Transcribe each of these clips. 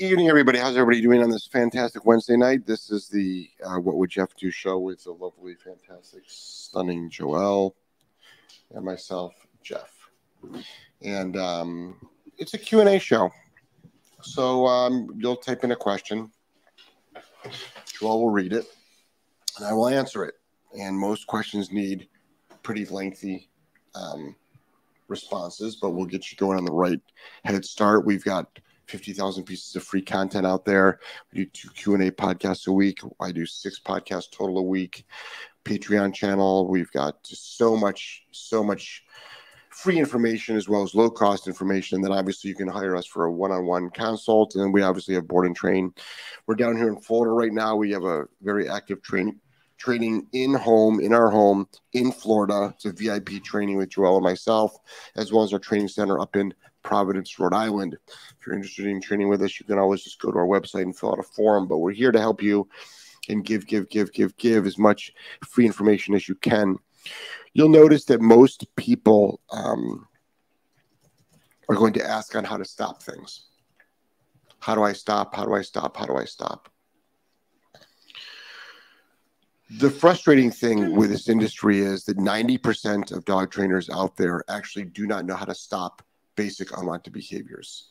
evening, everybody. How's everybody doing on this fantastic Wednesday night? This is the uh, What Would Jeff Do show with the lovely, fantastic, stunning Joelle and myself, Jeff. And um, it's a Q&A show. So um, you'll type in a question. Joelle will read it, and I will answer it. And most questions need pretty lengthy um, responses, but we'll get you going on the right head start. We've got 50,000 pieces of free content out there. We do two Q&A podcasts a week. I do six podcasts total a week. Patreon channel. We've got so much, so much free information as well as low cost information. And then obviously you can hire us for a one-on-one consult. And we obviously have board and train. We're down here in Florida right now. We have a very active training training in home, in our home in Florida. It's a VIP training with Joelle and myself, as well as our training center up in Providence, Rhode Island. If you're interested in training with us, you can always just go to our website and fill out a form. But we're here to help you and give, give, give, give, give as much free information as you can. You'll notice that most people um, are going to ask on how to stop things. How do I stop? How do I stop? How do I stop? The frustrating thing with this industry is that 90% of dog trainers out there actually do not know how to stop basic unwanted behaviors.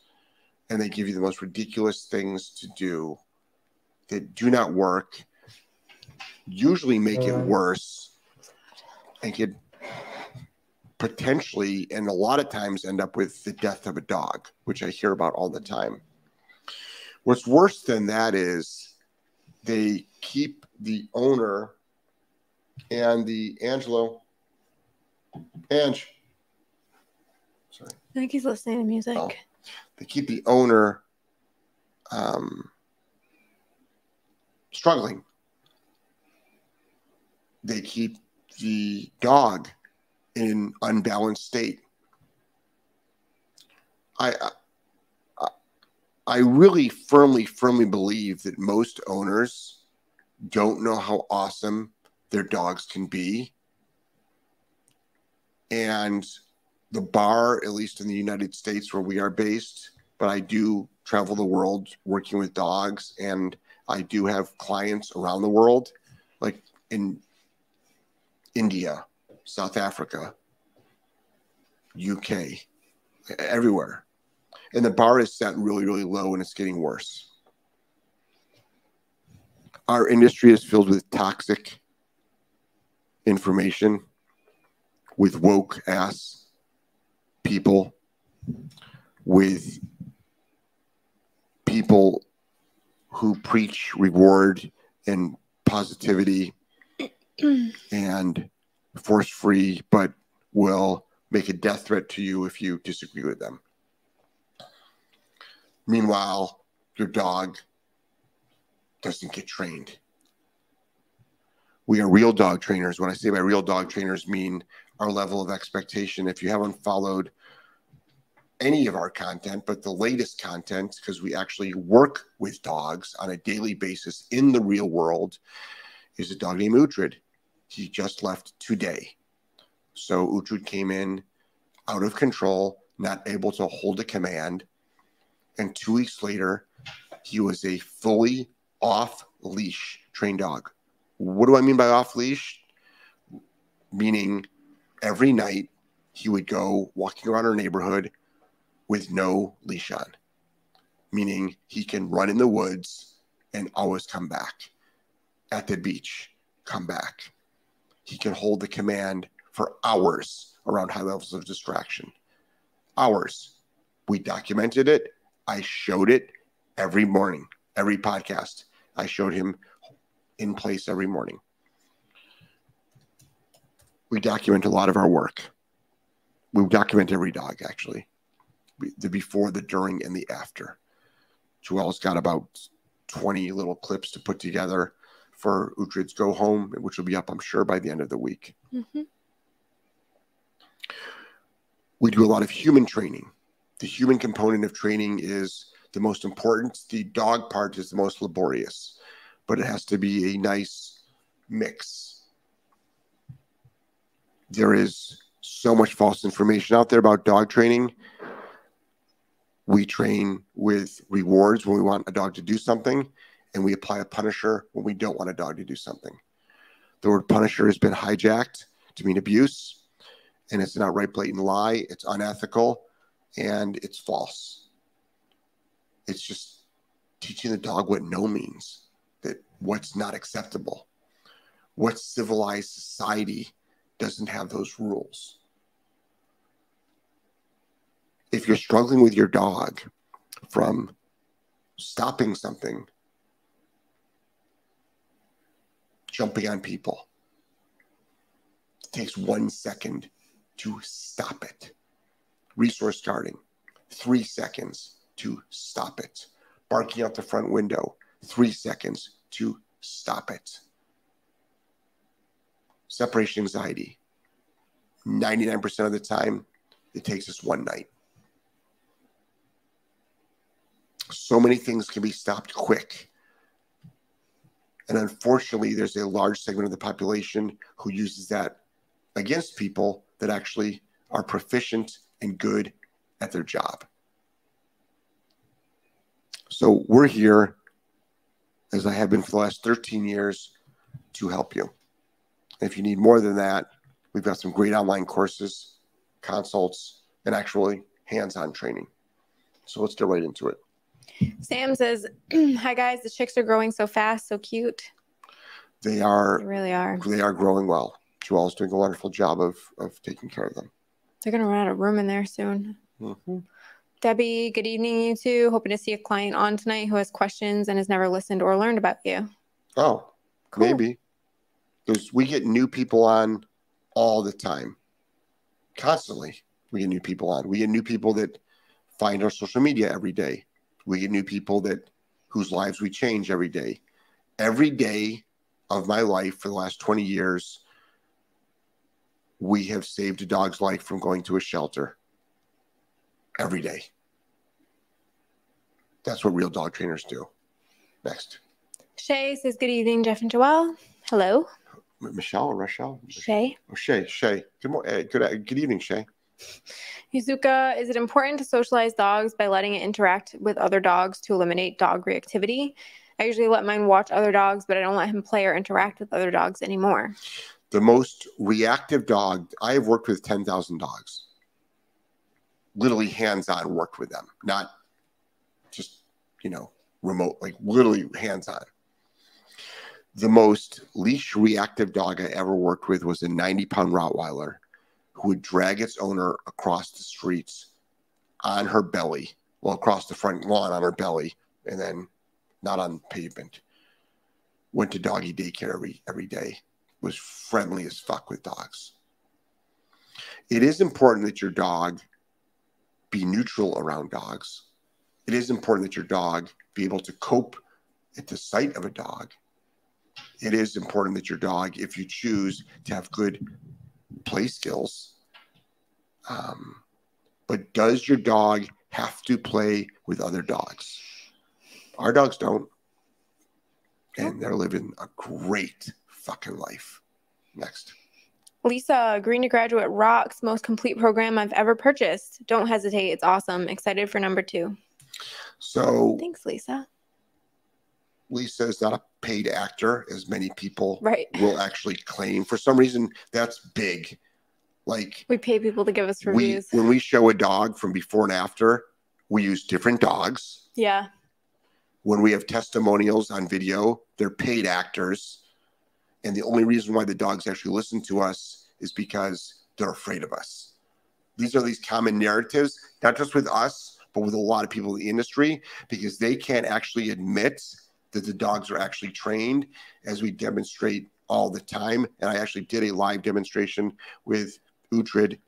And they give you the most ridiculous things to do that do not work, usually make it worse, and could potentially and a lot of times end up with the death of a dog, which I hear about all the time. What's worse than that is they keep the owner and the Angelo. Ange. Think he's listening to music. Oh, they keep the owner um, struggling. They keep the dog in unbalanced state. I, I, I really firmly, firmly believe that most owners don't know how awesome their dogs can be. And the bar, at least in the United States where we are based, but I do travel the world working with dogs and I do have clients around the world, like in India, South Africa, UK, everywhere. And the bar is set really, really low and it's getting worse. Our industry is filled with toxic information, with woke ass people, with people who preach reward and positivity and force free, but will make a death threat to you if you disagree with them. Meanwhile, your dog doesn't get trained. We are real dog trainers. When I say by real dog trainers, mean our level of expectation. If you haven't followed any of our content, but the latest content, because we actually work with dogs on a daily basis in the real world, is a dog named Uhtred. He just left today. So Uhtred came in out of control, not able to hold a command. And two weeks later, he was a fully off leash trained dog. What do I mean by off leash? Meaning every night he would go walking around our neighborhood with no leash on, meaning he can run in the woods and always come back. At the beach, come back. He can hold the command for hours around high levels of distraction. Hours. We documented it. I showed it every morning, every podcast. I showed him in place every morning. We document a lot of our work. We document every dog, actually the before, the during, and the after. Joelle's got about 20 little clips to put together for Uhtred's Go Home, which will be up, I'm sure, by the end of the week. Mm-hmm. We do a lot of human training. The human component of training is the most important. The dog part is the most laborious, but it has to be a nice mix. There is so much false information out there about dog training We train with rewards when we want a dog to do something, and we apply a punisher when we don't want a dog to do something. The word punisher has been hijacked to mean abuse, and it's an outright blatant lie. It's unethical and it's false. It's just teaching the dog what no means, that what's not acceptable. What civilized society doesn't have those rules? If you're struggling with your dog from stopping something, jumping on people, it takes one second to stop it. Resource guarding, three seconds to stop it. Barking out the front window, three seconds to stop it. Separation anxiety, 99% of the time, it takes us one night. So many things can be stopped quick. And unfortunately, there's a large segment of the population who uses that against people that actually are proficient and good at their job. So we're here, as I have been for the last 13 years, to help you. If you need more than that, we've got some great online courses, consults, and actually hands on training. So let's get right into it. Sam says, Hi guys, the chicks are growing so fast, so cute. They are They really are. they are growing well. Joelle's doing a wonderful job of of taking care of them. They're gonna run out of room in there soon. Mm-hmm. Debbie, good evening, you two. Hoping to see a client on tonight who has questions and has never listened or learned about you. Oh, Cool. maybe. Because we get new people on all the time. Constantly. We get new people on. We get new people that find our social media every day. We get new people that whose lives we change every day. Every day of my life for the last 20 years, we have saved a dog's life from going to a shelter. Every day. That's what real dog trainers do. Next. Shay says, Good evening, Jeff and Joelle. Hello, Michelle or Rochelle? Shay. Oh, Shay, Shay. Good morning. Uh, good, uh, good evening, Shay. Yuzuka, is it important to socialize dogs by letting it interact with other dogs to eliminate dog reactivity? I usually let mine watch other dogs, but I don't let him play or interact with other dogs anymore. The most reactive dog, I have worked with 10,000 dogs. Literally hands on worked with them, not just, you know, remote, like literally hands on. The most leash reactive dog I ever worked with was a 90 pound Rottweiler who would drag its owner across the streets on her belly, well, across the front lawn on her belly, and then not on pavement. Went to doggy daycare every every day. Was friendly as fuck with dogs. It is important that your dog be neutral around dogs. It is important that your dog be able to cope at the sight of a dog. It is important that your dog, if you choose to have good play skills, um, but does your dog have to play with other dogs? Our dogs don't. And they're living a great fucking life. Next. Lisa, Green to Graduate rocks, most complete program I've ever purchased. Don't hesitate, it's awesome. Excited for number two. So Thanks, Lisa. Lisa is not a paid actor, as many people Right. will actually claim. For some reason, that's big. Like We pay people to give us we, reviews. when we show a dog from before and after, we use different dogs. yeah. When we have testimonials on video, they're paid actors. And the only reason why the dogs actually listen to us is because they're afraid of us. These are these common narratives, not just with us, but with a lot of people in the industry, because they can't actually admit that the dogs are actually trained as we demonstrate all the time. And I actually did a live demonstration with Uhtred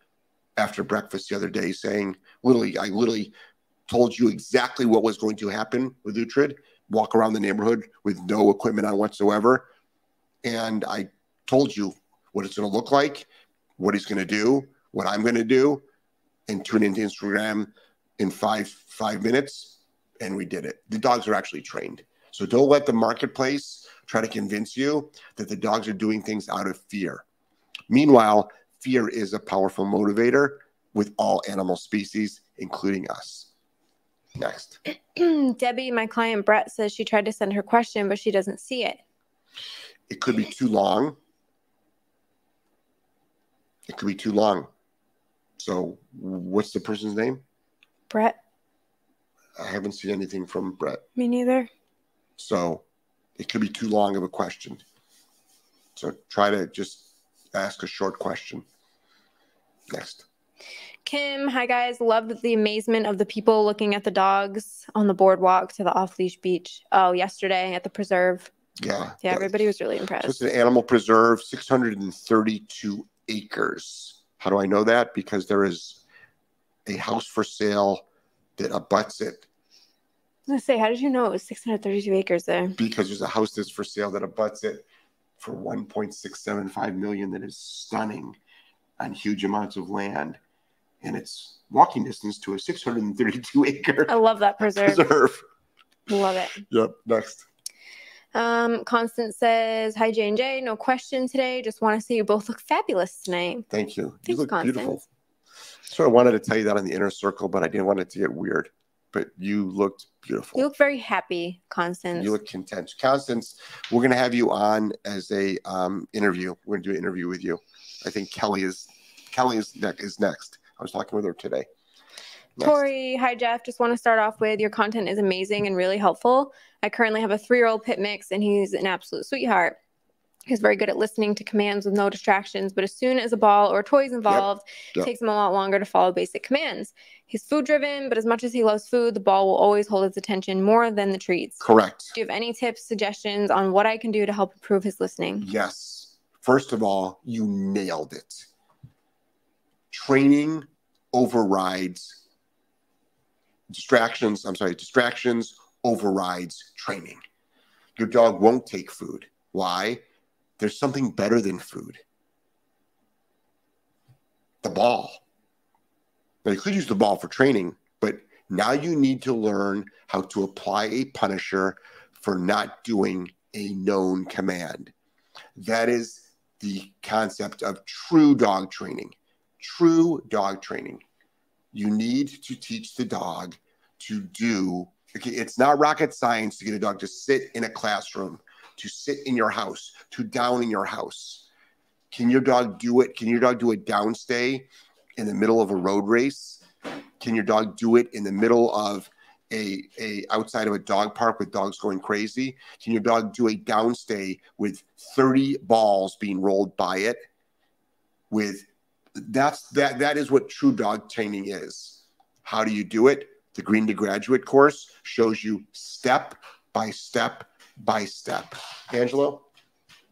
after breakfast the other day, saying, literally, I literally told you exactly what was going to happen with Uhtred, walk around the neighborhood with no equipment on whatsoever. And I told you what it's going to look like, what he's going to do, what I'm going to do, and tune into Instagram in five five minutes. And we did it. The dogs are actually trained. So don't let the marketplace try to convince you that the dogs are doing things out of fear. Meanwhile, fear is a powerful motivator with all animal species, including us. Next. Debbie, my client Brett, says she tried to send her question, but she doesn't see it. It could be too long. It could be too long. So, what's the person's name? Brett, I haven't seen anything from Brett. me neither. So, it could be too long of a question. So, try to just ask a short question. Next. Kim, hi guys. Loved the amazement of the people looking at the dogs on the boardwalk to the off leash beach. Oh, yesterday at the preserve. Yeah. Yeah, everybody was really So it's impressed. an animal preserve, 632 acres. How do I know that? Because there is a house for sale that abuts it. Gonna say, how did you know it was 632 acres there? Because there's a house that's for sale that abuts it for 1.675 million that is stunning on huge amounts of land. And it's walking distance to a 632 acre I love that preserve. preserve. love it. Yep. Next. Um, Constance says, "Hi J and J. No question today. Just want to say you both look fabulous tonight. Thank you. You look Constance. beautiful. So I wanted to tell you that on the inner circle, but I didn't want it to get weird. But you looked beautiful. You look very happy, Constance. You look content. Constance, we're going to have you on as a um, interview. We're going to do an interview with you. I think Kelly is Kelly is, ne- is next. I was talking with her today. Next. Tori, hi Jeff. Just want to start off with your content is amazing and really helpful. I currently have a three year old pit mix and he's an absolute sweetheart. He's very good at listening to commands with no distractions, but as soon as a ball or a toy is involved, Yep. it takes him a lot longer to follow basic commands. He's food driven, but as much as he loves food, the ball will always hold his attention more than the treats. Correct. Do you have any tips, suggestions on what I can do to help improve his listening? Yes. First of all, you nailed it. Training overrides distractions. I'm sorry, distractions overrides training. Your dog won't take food. Why? There's something better than food the ball. Now, you could use the ball for training, but now you need to learn how to apply a punisher for not doing a known command. That is the concept of true dog training. True dog training. You need to teach the dog to do, okay, it's not rocket science to get a dog to sit in a classroom, to sit in your house, to down in your house. Can your dog do it? Can your dog do a downstay in the middle of a road race? Can your dog do it in the middle of a, a outside of a dog park with dogs going crazy? Can your dog do a downstay with 30 balls being rolled by it? With that's that that is what true dog training is. How do you do it? The Green to Graduate course shows you step by step by step. Angelo?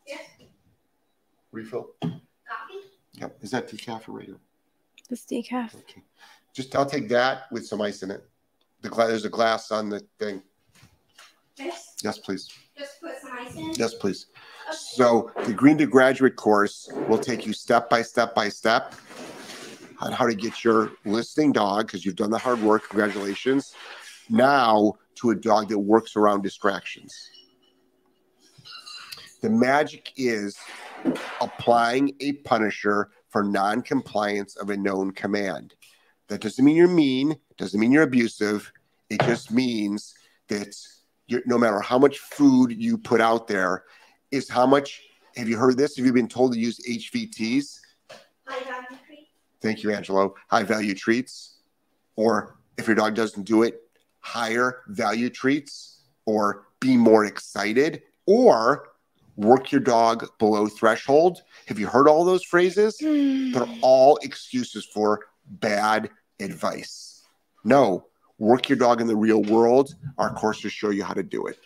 Yes. Refill? Coffee? Yep. Is that decaf or regular? This decaf. Okay. Just I'll take that with some ice in it. The gla- there's a glass on the thing. This? Yes, please. Just put some ice in? Yes, please. Okay. So the Green to Graduate course will take you step by step by step on how to get your listening dog because you've done the hard work. Congratulations. Now to a dog that works around distractions. The magic is applying a punisher for non-compliance of a known command. That doesn't mean you're mean, doesn't mean you're abusive. It just means that you're, no matter how much food you put out there, is how much. Have you heard this? Have you been told to use HVTs? High value treat? Thank you, Angelo. High value treats. Or if your dog doesn't do it, higher value treats, or be more excited, or work your dog below threshold. Have you heard all those phrases? Hmm. They're all excuses for bad advice. No, work your dog in the real world. Our courses show you how to do it.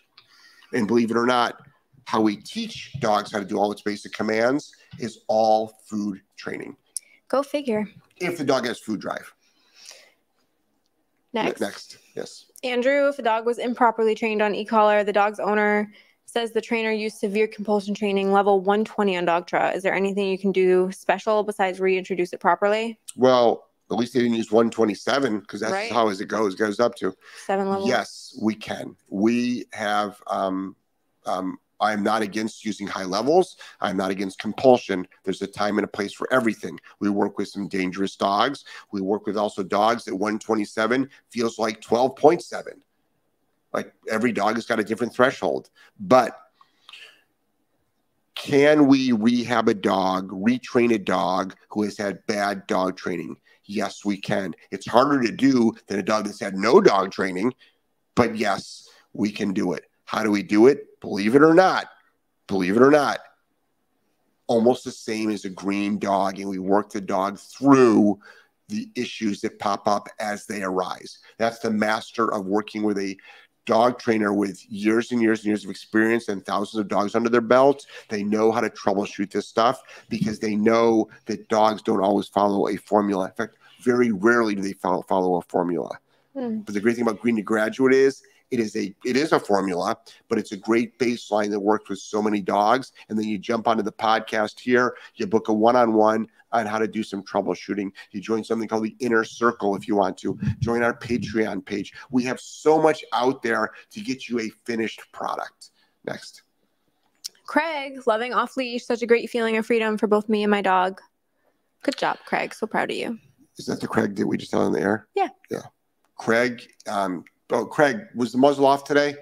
And believe it or not, how we teach dogs how to do all its basic commands is all food training. Go figure. If the dog has food drive. Next. Next. Yes. Andrew, if a dog was improperly trained on e-collar, the dog's owner says the trainer used severe compulsion training level 120 on Dogtra. Is there anything you can do special besides reintroduce it properly? Well, at least they didn't use 127 because that's Right. how as it goes, goes up to. Seven levels. Yes, we can. We have um, um, I'm not against using high levels. I'm not against compulsion. There's a time and a place for everything. We work with some dangerous dogs. We work with also dogs that 127 feels like 12.7. Like every dog has got a different threshold. But can we rehab a dog, retrain a dog who has had bad dog training? Yes, we can. It's harder to do than a dog that's had no dog training, but yes, we can do it. How do we do it? Believe it or not, believe it or not, almost the same as a green dog. And we work the dog through the issues that pop up as they arise. That's the master of working with a dog trainer with years and years and years of experience and thousands of dogs under their belt. They know how to troubleshoot this stuff because they know that dogs don't always follow a formula. In fact, very rarely do they follow, follow a formula. Mm. But the great thing about Green to Graduate is it is a it is a formula, but it's a great baseline that works with so many dogs. And then you jump onto the podcast here, you book a one-on-one on how to do some troubleshooting. You join something called the Inner Circle if you want to. Join our Patreon page. We have so much out there to get you a finished product. Next. Craig, loving off leash, such a great feeling of freedom for both me and my dog. Good job, Craig. So proud of you. Is that the Craig that we just had on the air? Yeah. Yeah. Craig, um, oh, Craig, was the muzzle off today?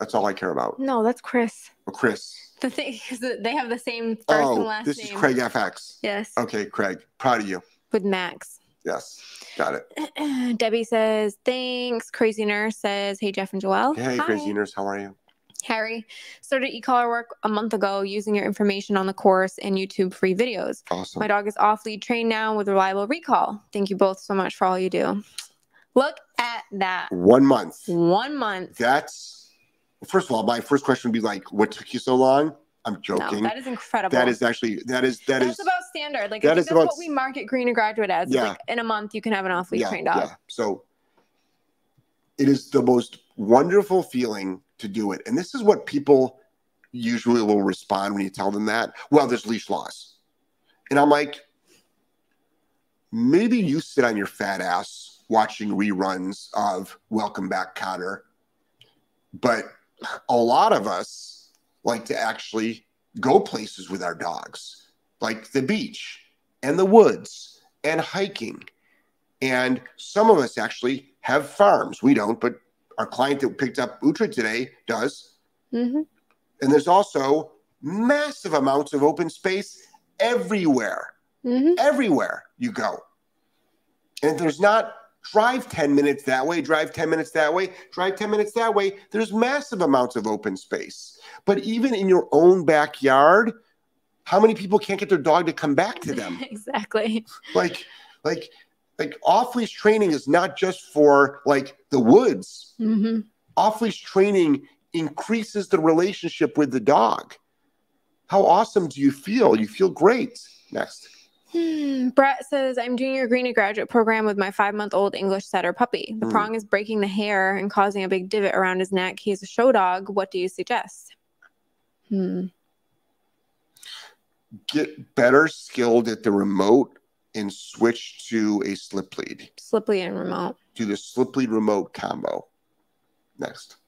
That's all I care about. No, that's Chris. Or Chris. The thing is that they have the same first and Oh, last this name. is Craig FX. Yes, Okay, Craig, proud of you. with Max. Yes, got it. Debbie says, thanks. Crazy Nurse says, hey, Jeff and Joelle. Hey, Hi. crazy nurse, how are you? Harry started e-collar work a month ago using your information on the course and YouTube free videos. Awesome. My dog is off lead trained now with reliable recall. Thank you both so much for all you do. Look at that. One month. One month. That's first of all, my first question would be like, what took you so long? I'm No, joking. that is incredible. that is actually that is that that's is about standard. Like that is that's about what we market green and graduate as. Yeah. Like in a month you can have an off lead yeah, trained dog. yeah. So it is the most wonderful feeling to do it. And this is what people usually will respond when you tell them that. Well, there's leash loss. And I'm like, maybe you sit on your fat ass watching reruns of Welcome Back Kotter. But a lot of us like to actually go places with our dogs, like the beach and the woods and hiking. And some of us actually have farms. We don't, but our client that picked up Uhtred today does. hmm And there's also massive amounts of open space everywhere, hmm everywhere you go. And there's not drive 10 minutes that way, drive 10 minutes that way, drive 10 minutes that way. There's massive amounts of open space. But even in your own backyard, how many people can't get their dog to come back to them? exactly. like like like off leash training is not just for like the woods hmm off leash training increases the relationship with the dog how awesome do you feel you feel great next Hmm. Brett says, I'm doing your green graduate program with my five month old English setter puppy. The Hmm. prong is breaking the hair and causing a big divot around his neck. He is a show dog. What do you suggest? Hmm. get better skilled at the remote and switch to a slip lead Slippery and remote. do the slip lead remote combo next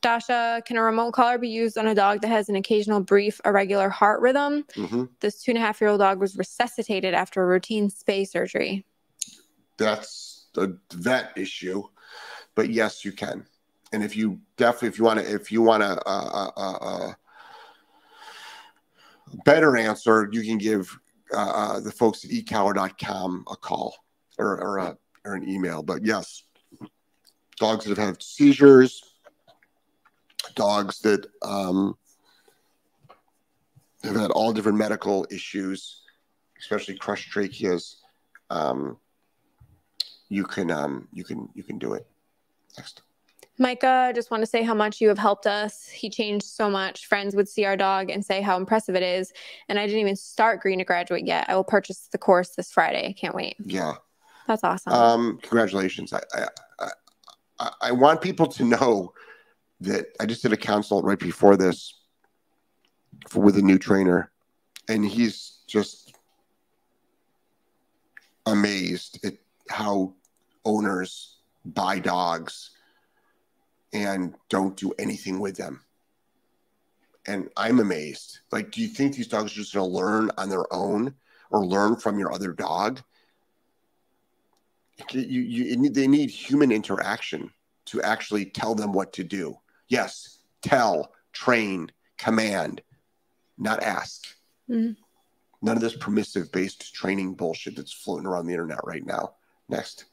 Dasha, can a remote collar be used on a dog that has an occasional brief, irregular heart rhythm? hmm This two and a half year old dog was resuscitated after a routine spay surgery. that's a vet issue but yes you can and if you definitely if you want to if you want to uh, uh, uh, uh, better answer you can give uh, uh, the folks at ecollar.com a call or or, a, or an email but yes dogs that have had seizures dogs that um, have had all different medical issues especially crushed tracheas um, you can um you can you can do it next Micah, I just want to say how much you have helped us. He changed so much. Friends would see our dog and say how impressive it is. And I didn't even start Green to Graduate yet. I will purchase the course this Friday. I can't wait. yeah That's awesome. um congratulations I, I i i i want people to know that i just did a consult right before this for, with a new trainer and he's just amazed at how owners buy dogs and don't do anything with them and I'm amazed. Like, do you think these dogs are just going to learn on their own or learn from your other dog? You, you, they need human interaction to actually tell them what to do. Yes, tell, train, command, not ask. Mhm. None of this permissive based training bullshit that's floating around the internet right now. Next.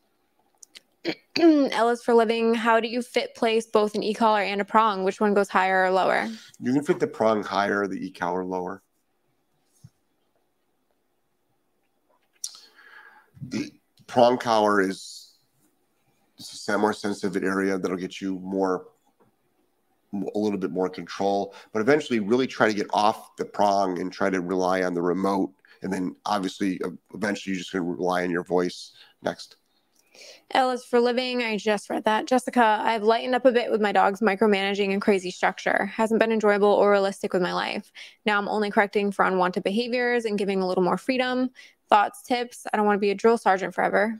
Ellis for living. How do you fit place both an e-collar and a prong? Which one goes higher or lower? You can fit the prong higher, the e collar lower. The prong collar is it's a more sensitive area that'll get you more a little bit more control but eventually really try to get off the prong and try to rely on the remote and then obviously eventually you're just going to rely on your voice next Ellis for living. I just read that. Jessica, I've lightened up a bit with my dog's micromanaging and crazy structure. Hasn't been enjoyable or realistic with my life. Now I'm only correcting for unwanted behaviors and giving a little more freedom. Thoughts, tips? I don't want to be a drill sergeant forever.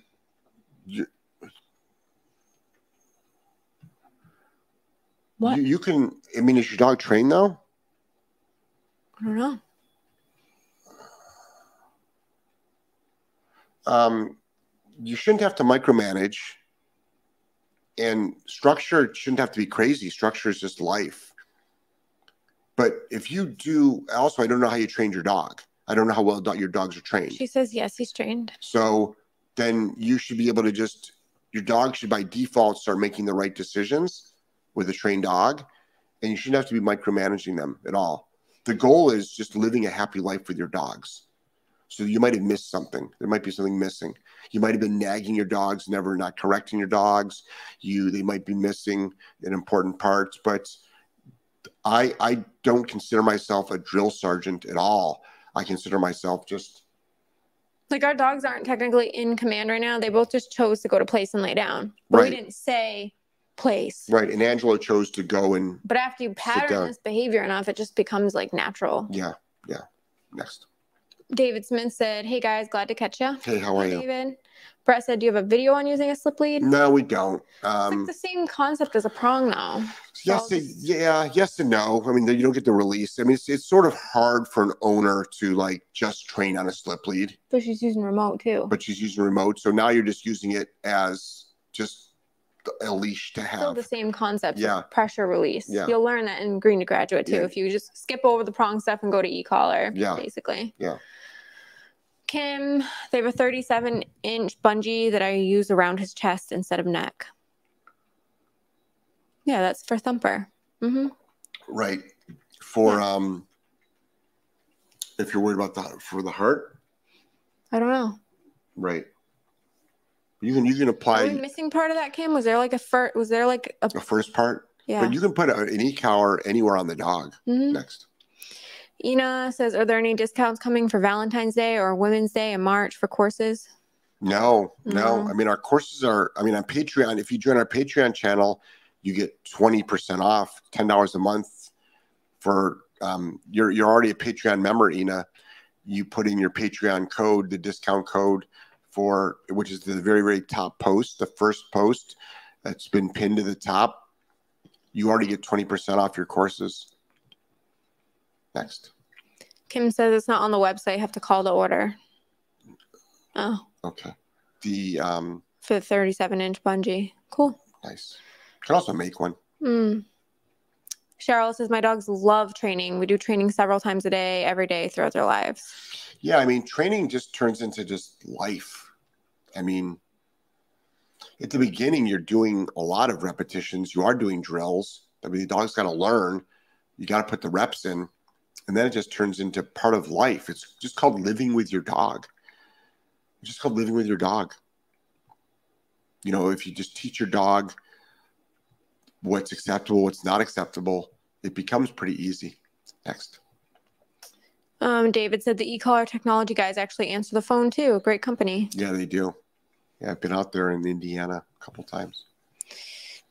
What? You, you can i mean is your dog trained though I don't know. um, you shouldn't have to micromanage and structure shouldn't have to be crazy structure is just life but if you do also i don't know how you trained your dog i don't know how well do- your dogs are trained She says yes, he's trained. so then you should be able to just your dog should by default start making the right decisions with a trained dog and you shouldn't have to be micromanaging them at all the goal is just living a happy life with your dogs so you might have missed something there might be something missing you might have been nagging your dogs never not correcting your dogs you they might be missing an important part but i i don't consider myself a drill sergeant at all i consider myself just Like our dogs aren't technically in command right now. They both just chose to go to place and lay down. But Right. we didn't say place. right and angelo chose to go and But after you pattern this behavior enough, it just becomes like natural. yeah yeah next David Smith said, Hey guys, glad to catch you. hey how are you David. Brett said, Do you have a video on using a slip lead? no we don't It's um like the same concept as a prong though. yes so and- yeah yes and no i mean you don't get the release i mean it's, it's sort of hard for an owner to like just train on a slip lead But she's using remote too. but she's using remote so now you're just using it as just a leash to Still have the same concept. Yeah. Pressure release. Yeah. You'll learn that in green to graduate too. Yeah. If you just skip over the prong stuff and go to e-collar. Yeah. Basically. Yeah. Kim, they have a 37 inch bungee that I use around his chest instead of neck. Yeah, that's for Thumper. Mm-hmm. right for um if you're worried about the for the heart I don't know. right you can you can Are we apply missing part of that, Kim? Was there like a first? Was there like a the first part yeah? but you can put a, an e-collar anywhere on the dog Mhm. next Ina says, "Are there any discounts coming for Valentine's Day or Women's Day in March for courses?" No, no. No. I mean, our courses are, I mean, on Patreon, if you join our Patreon channel, you get 20% off, $10 a month for, um, you're, you're already a Patreon member, Ina. You put in your Patreon code, the discount code for, which is the very, very top post, the first post that's been pinned to the top. You already get 20% off your courses. Next. Kim says it's not on the website. You have to call to order. Oh, Okay. The, um, for the 37 inch bungee. Cool. nice. Can also make one. Hmm. Cheryl says my dogs love training. We do training several times a day, every day throughout their lives. Yeah, I mean, training just turns into just life. I mean, at the beginning, you're doing a lot of repetitions. You are doing drills. I mean, the dog's got to learn. You got to put the reps in, and then it just turns into part of life. It's just called living with your dog. It's just called living with your dog. You know, if you just teach your dog what's acceptable, what's not acceptable, it becomes pretty easy. Next. Um, David said the e-collar technology guys actually answer the phone too. Great company. Yeah, they do. Yeah, I've been out there in Indiana a couple times.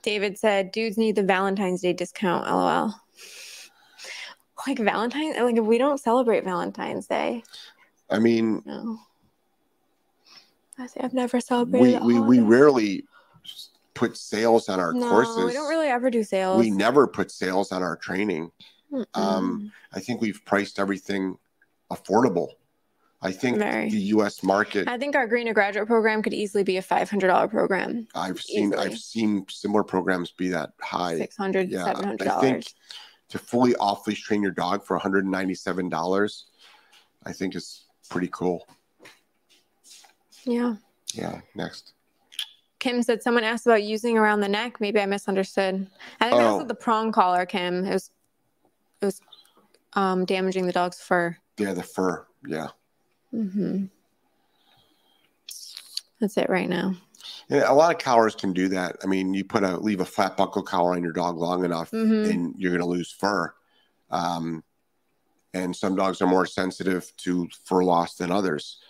David said dudes need the Valentine's Day discount. LOL. Like Valentine's, like if we don't celebrate Valentine's Day, I mean, no. I say I've never celebrated. we we, we rarely put sales on our no, courses. we don't really ever do sales. We never put sales on our training. Um, I think we've priced everything affordable. I think Very. the U.S. market. I think our Green to Graduate program could easily be a five hundred dollar program. I've seen easily. I've seen similar programs be that high. Six hundred, yeah, seven hundred I think to fully off leash train your dog for 197 dollars, I think is pretty cool. Yeah. Yeah. Next. Kim said someone asked about using around the neck. Maybe I misunderstood. I think Oh. with the prong collar, Kim. It was it was um, damaging the dog's fur. Yeah, the fur. Yeah. hmm That's it right now. Yeah, a lot of collars can do that. I mean, you put a leave a flat buckle collar on your dog long enough, Mhm. and you're going to lose fur. Um, and some dogs are more sensitive to fur loss than others.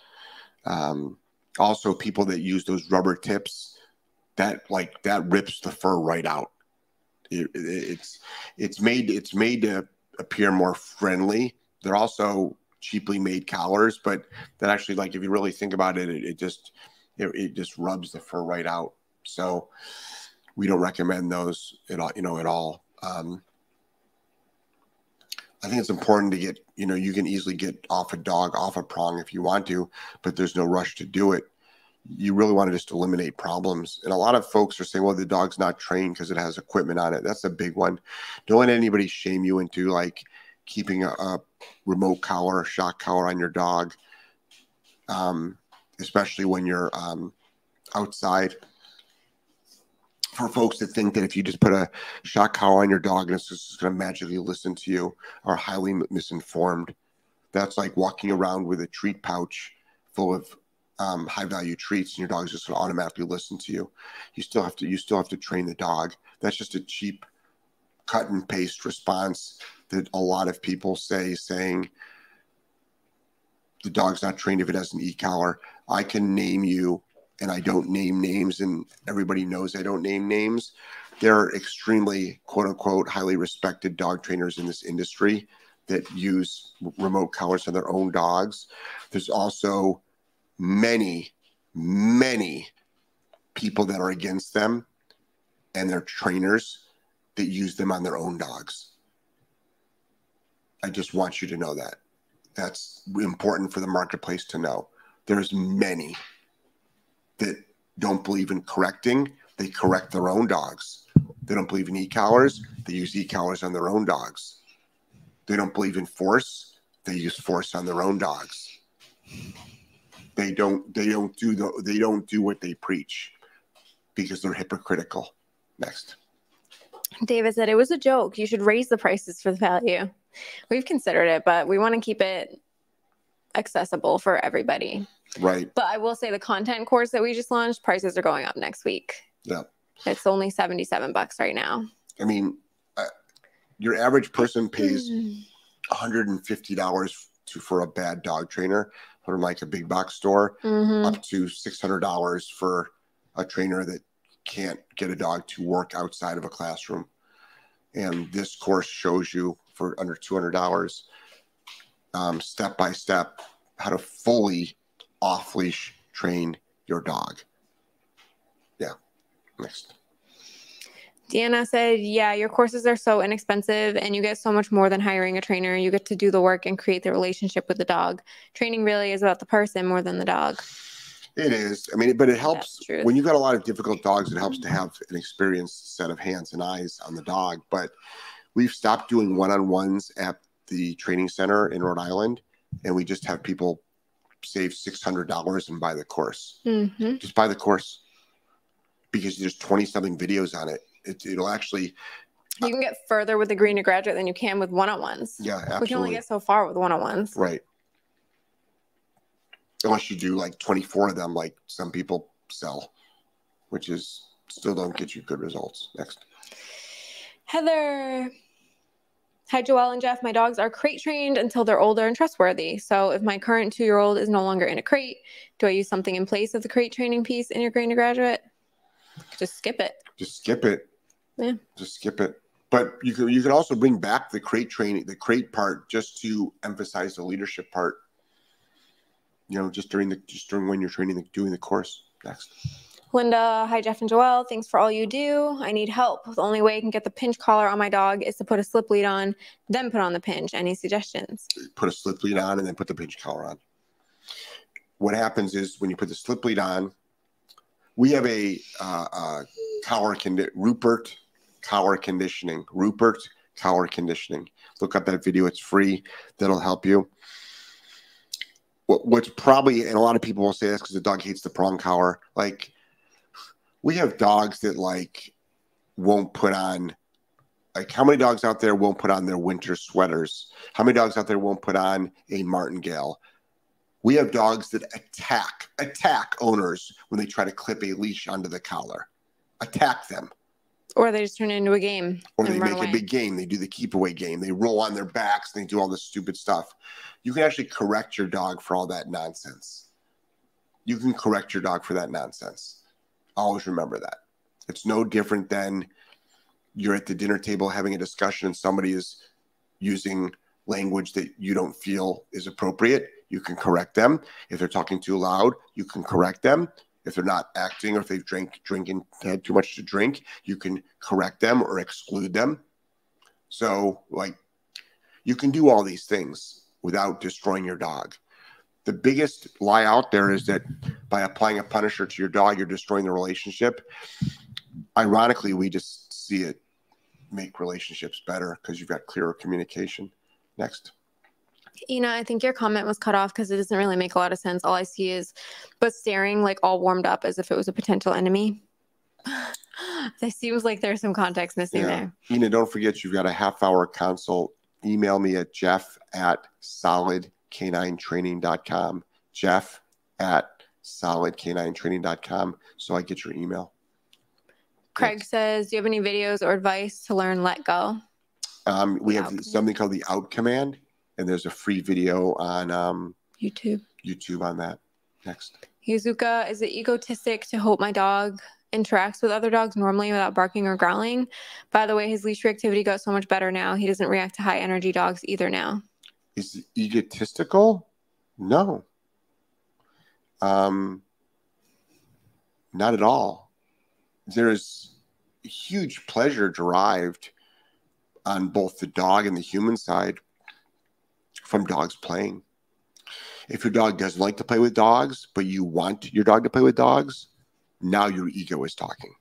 Um, also, people that use those rubber tips, that like that rips the fur right out. It, it- it's it's made it's made to appear more friendly. They're also cheaply made collars, but that actually, like, if you really think about it, it, it just it, it just rubs the fur right out. So we don't recommend those at all, you know, at all. Um, I think it's important to get, you know, you can easily get off a dog, off a prong if you want to, but there's no rush to do it. You really want to just eliminate problems. And a lot of folks are saying, well, the dog's not trained because it has equipment on it. That's a big one. Don't let anybody shame you into like keeping a, a remote collar, a shock collar on your dog, um, especially when you're um, outside. For folks that think that if you just put a shock collar on your dog and it's just going to magically listen to you, are highly misinformed. That's like walking around with a treat pouch full of um, high value treats, and your dog's just going to automatically listen to you. You still have to you still have to train the dog. That's just a cheap cut and paste response that a lot of people say, saying the dog's not trained if it has an e collar. I can name you, and I don't name names, and everybody knows I don't name names. There are extremely quote unquote highly respected dog trainers in this industry that use remote collars on their own dogs. There's also many, many people that are against them and their trainers that use them on their own dogs. I just want you to know that. That's important for the marketplace to know. There's many that don't believe in correcting. They correct their own dogs. They don't believe in e-collars. They use e-collars on their own dogs. They don't believe in force. They use force on their own dogs. They don't. They don't do the. They don't do what they preach because they're hypocritical. Next. David said it was a joke. You should raise the prices for the value. We've considered it, but we want to keep it accessible for everybody. Right. But I will say the content course that we just launched, prices are going up next week. Yeah. It's only 77 bucks right now. I mean, uh, your average person pays Mm. $150 to for a bad dog trainer from like a big box store, Mhm. up to $600 for a trainer that can't get a dog to work outside of a classroom. And this course shows you for under $200, um, step by step, how to fully off leash train your dog. Yeah. Next. Deanna said, Yeah, your courses are so inexpensive and you get so much more than hiring a trainer. You get to do the work and create the relationship with the dog. Training really is about the person more than the dog. It is. I mean, but it helps when you've got a lot of difficult dogs. It helps to have an experienced set of hands and eyes on the dog. But we've stopped doing one-on-ones at the training center in Rhode Island, and we just have people save six hundred dollars and buy the course. hmm Just buy the course because there's twenty something videos on it. It it'll actually, You can get further with the green to graduate than you can with one on ones. yeah, absolutely. We can only get so far with one on ones. right. Unless you do like twenty-four of them, like some people sell, which is still don't get you good results. Next. Heather. Hi, Joelle and Jeff. My dogs are crate trained until they're older and trustworthy. So, if my current two year old is no longer in a crate, do I use something in place of the crate training piece in your green to graduate? Just skip it. just skip it. Yeah. Just skip it. But you can you can also bring back the crate training, the crate part, just to emphasize the leadership part. You know, just during the just during when you're training the doing the course. Next. Linda, hi Jeff and Joelle. Thanks for all you do. I need help. The only way I can get the pinch collar on my dog is to put a slip lead on, then put on the pinch. Any suggestions? Put a slip lead on and then put the pinch collar on. What happens is when you put the slip lead on, we have a uh, uh, collar condi- Rupert collar conditioning. Rupert collar conditioning. Look up that video; it's free. That'll help you. What, what's probably and a lot of people will say this because the dog hates the prong collar. Like we have dogs that like won't put on like how many dogs out there won't put on their winter sweaters how many dogs out there won't put on a martingale we have dogs that attack attack owners when they try to clip a leash onto the collar. Attack them. Or they just turn it into a game. or they make away. a big game. They do the keep away game. They roll on their backs. They do all this stupid stuff. You can actually correct your dog for all that nonsense. You can correct your dog for that nonsense. Always remember that. It's no different than you're at the dinner table having a discussion and somebody is using language that you don't feel is appropriate you can correct them. If they're talking too loud you can correct them. If they're not acting or if they've drank drinking had too much to drink you can correct them or exclude them. So like you can do all these things without destroying your dog. The biggest lie out there is that by applying a punisher to your dog you're destroying the relationship. Ironically we just see it make relationships better because you've got clearer communication next Ina, I think your comment was cut off because it doesn't really make a lot of sense. All I see is but staring like all warmed up as if it was a potential enemy. that seems like there's some context missing Yeah. there. Ina, don't forget you've got a half hour consult. Email me at jeff at solidk9training.com. Jeff at solidk9training.com. So I get your email. Craig says, Do you have any videos or advice to learn let go? Um, we The have something called the out command, and there's a free video on um, YouTube. YouTube on that. Next. Yuzuka, is it egotistic to hope my dog interacts with other dogs normally without barking or growling? By the way, his leash reactivity got so much better now. He doesn't react to high energy dogs either now. Is it egotistical? No. Um, not at all. There's huge pleasure derived on both the dog and the human side from dogs playing. If your dog doesn't like to play with dogs, but you want your dog to play with dogs, now your ego is talking.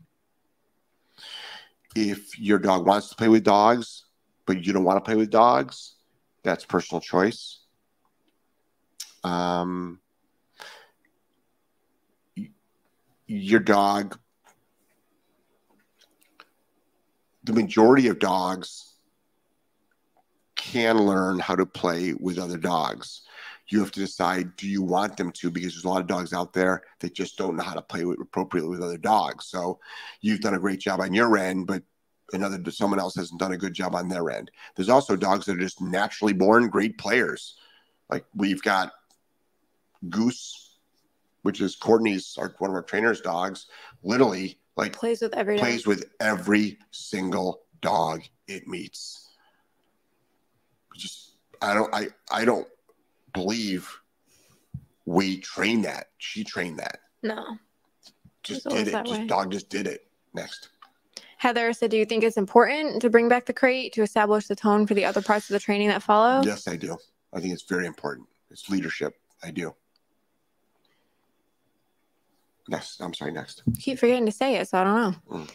If your dog wants to play with dogs, but you don't want to play with dogs, that's personal choice. Um, your dog, the majority of dogs can learn how to play with other dogs. You have to decide do you want them to because there's a lot of dogs out there that just don't know how to play with, appropriately with other dogs. So you've done a great job on your end, but another someone else hasn't done a good job on their end. There's also dogs that are just naturally born great players. Like we've got Goose, which is Courtney's our, one of our trainers' dogs. Literally, like Plays with every dog. plays with every single dog it meets. Just I don't I I don't believe we trained that. She trained that. No. Just did it. Just way. dog just did it. Next. Heather said, Do you think it's important to bring back the crate to establish the tone for the other parts of the training that follow? Yes, I do. I think it's very important. It's leadership. I do. Next. I'm sorry, next. keep forgetting to say it, so I don't know. Mm.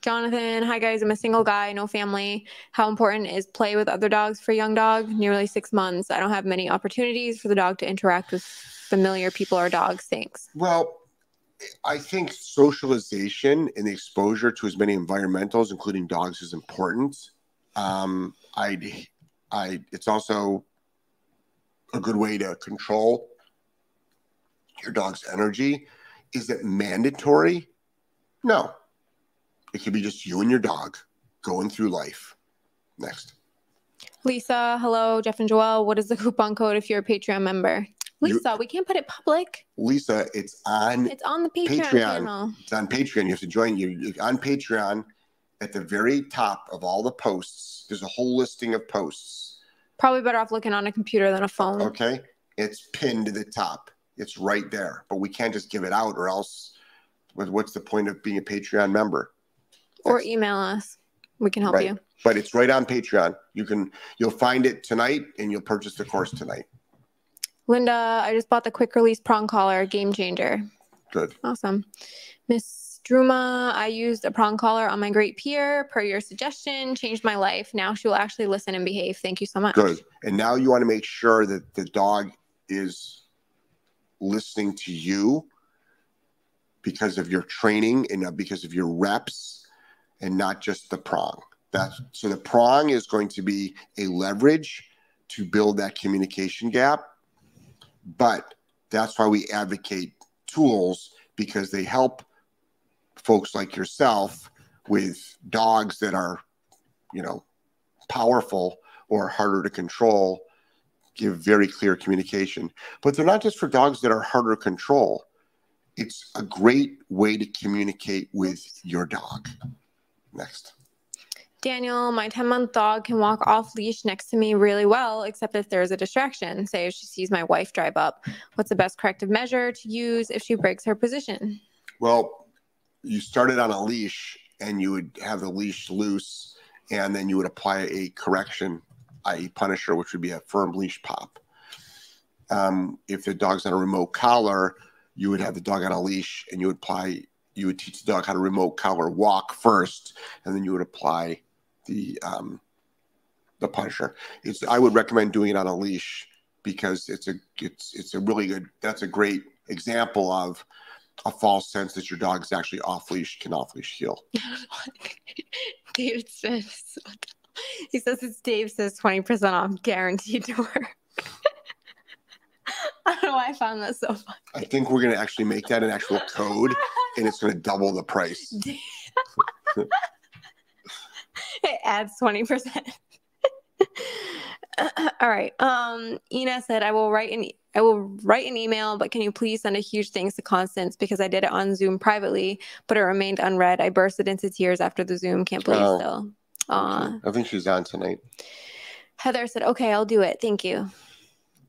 Jonathan, hi guys. I'm a single guy, no family. How important is play with other dogs for a young dog? Nearly six months. I don't have many opportunities for the dog to interact with familiar people or dogs. Thanks. Well, I think socialization and the exposure to as many environmentals, including dogs, is important. Um, I, I, it's also a good way to control your dog's energy. Is it mandatory? No. It could be just you and your dog going through life. Next. Lisa, hello. Jeff and Joelle, what is the coupon code if you're a Patreon member? You- Lisa, we can't put it public. Lisa, it's on It's on the Patreon, Patreon. channel. It's on Patreon. You have to join you you- on Patreon. At the very top of all the posts, there's a whole listing of posts. Probably better off looking on a computer than a phone. Okay, it's pinned to the top. It's right there. But we can't just give it out, or else What's the point of being a Patreon member? Or email us. We can help Right. you. but it's right on Patreon. You can you'll find it tonight, and you'll purchase the course tonight. Linda, I just bought the quick release prong collar, game changer. Good. Awesome. Miss Druma, I used a prong collar on my Great Pyr per your suggestion, changed my life. Now she will actually listen and behave. Thank you so much. Good. And now you want to make sure that the dog is listening to you because of your training and uh, because of your reps and not just the prong. So the prong is going to be a leverage to build that communication gap. But that's why we advocate tools because they help folks like yourself with dogs that are, you know, powerful or harder to control give very clear communication. But they're not just for dogs that are harder to control. It's a great way to communicate with your dog. Next. Daniel, my 10 month dog can walk off leash next to me really well, except if there's a distraction. Say if she sees my wife drive up. What's the best corrective measure to use if she breaks her position? Well, you started on a leash and you would have the leash loose and then you would apply a correction, i.e., punisher, which would be a firm leash pop. Um, if the dog's on a remote collar, you would have the dog on a leash and you would apply, you would teach the dog how to remote collar walk first, and then you would apply the um, the punisher. It's I would recommend doing it on a leash because it's a it's it's a really good that's a great example of a false sense that your dog's actually off leash can off leash heel. David says, he says it's Dave says 20% off guaranteed to work. I don't know why I found that so funny. I think we're gonna actually make that an actual code and it's gonna double the price. it adds 20%. All right. Um, Ina said, I will write an I will write an email, but can you please send a huge thanks to Constance because I did it on Zoom privately, but it remained unread. I bursted into tears after the Zoom. Can't believe Oh. still. Aw. I think she's on tonight. Heather said, Okay, I'll do it. Thank you.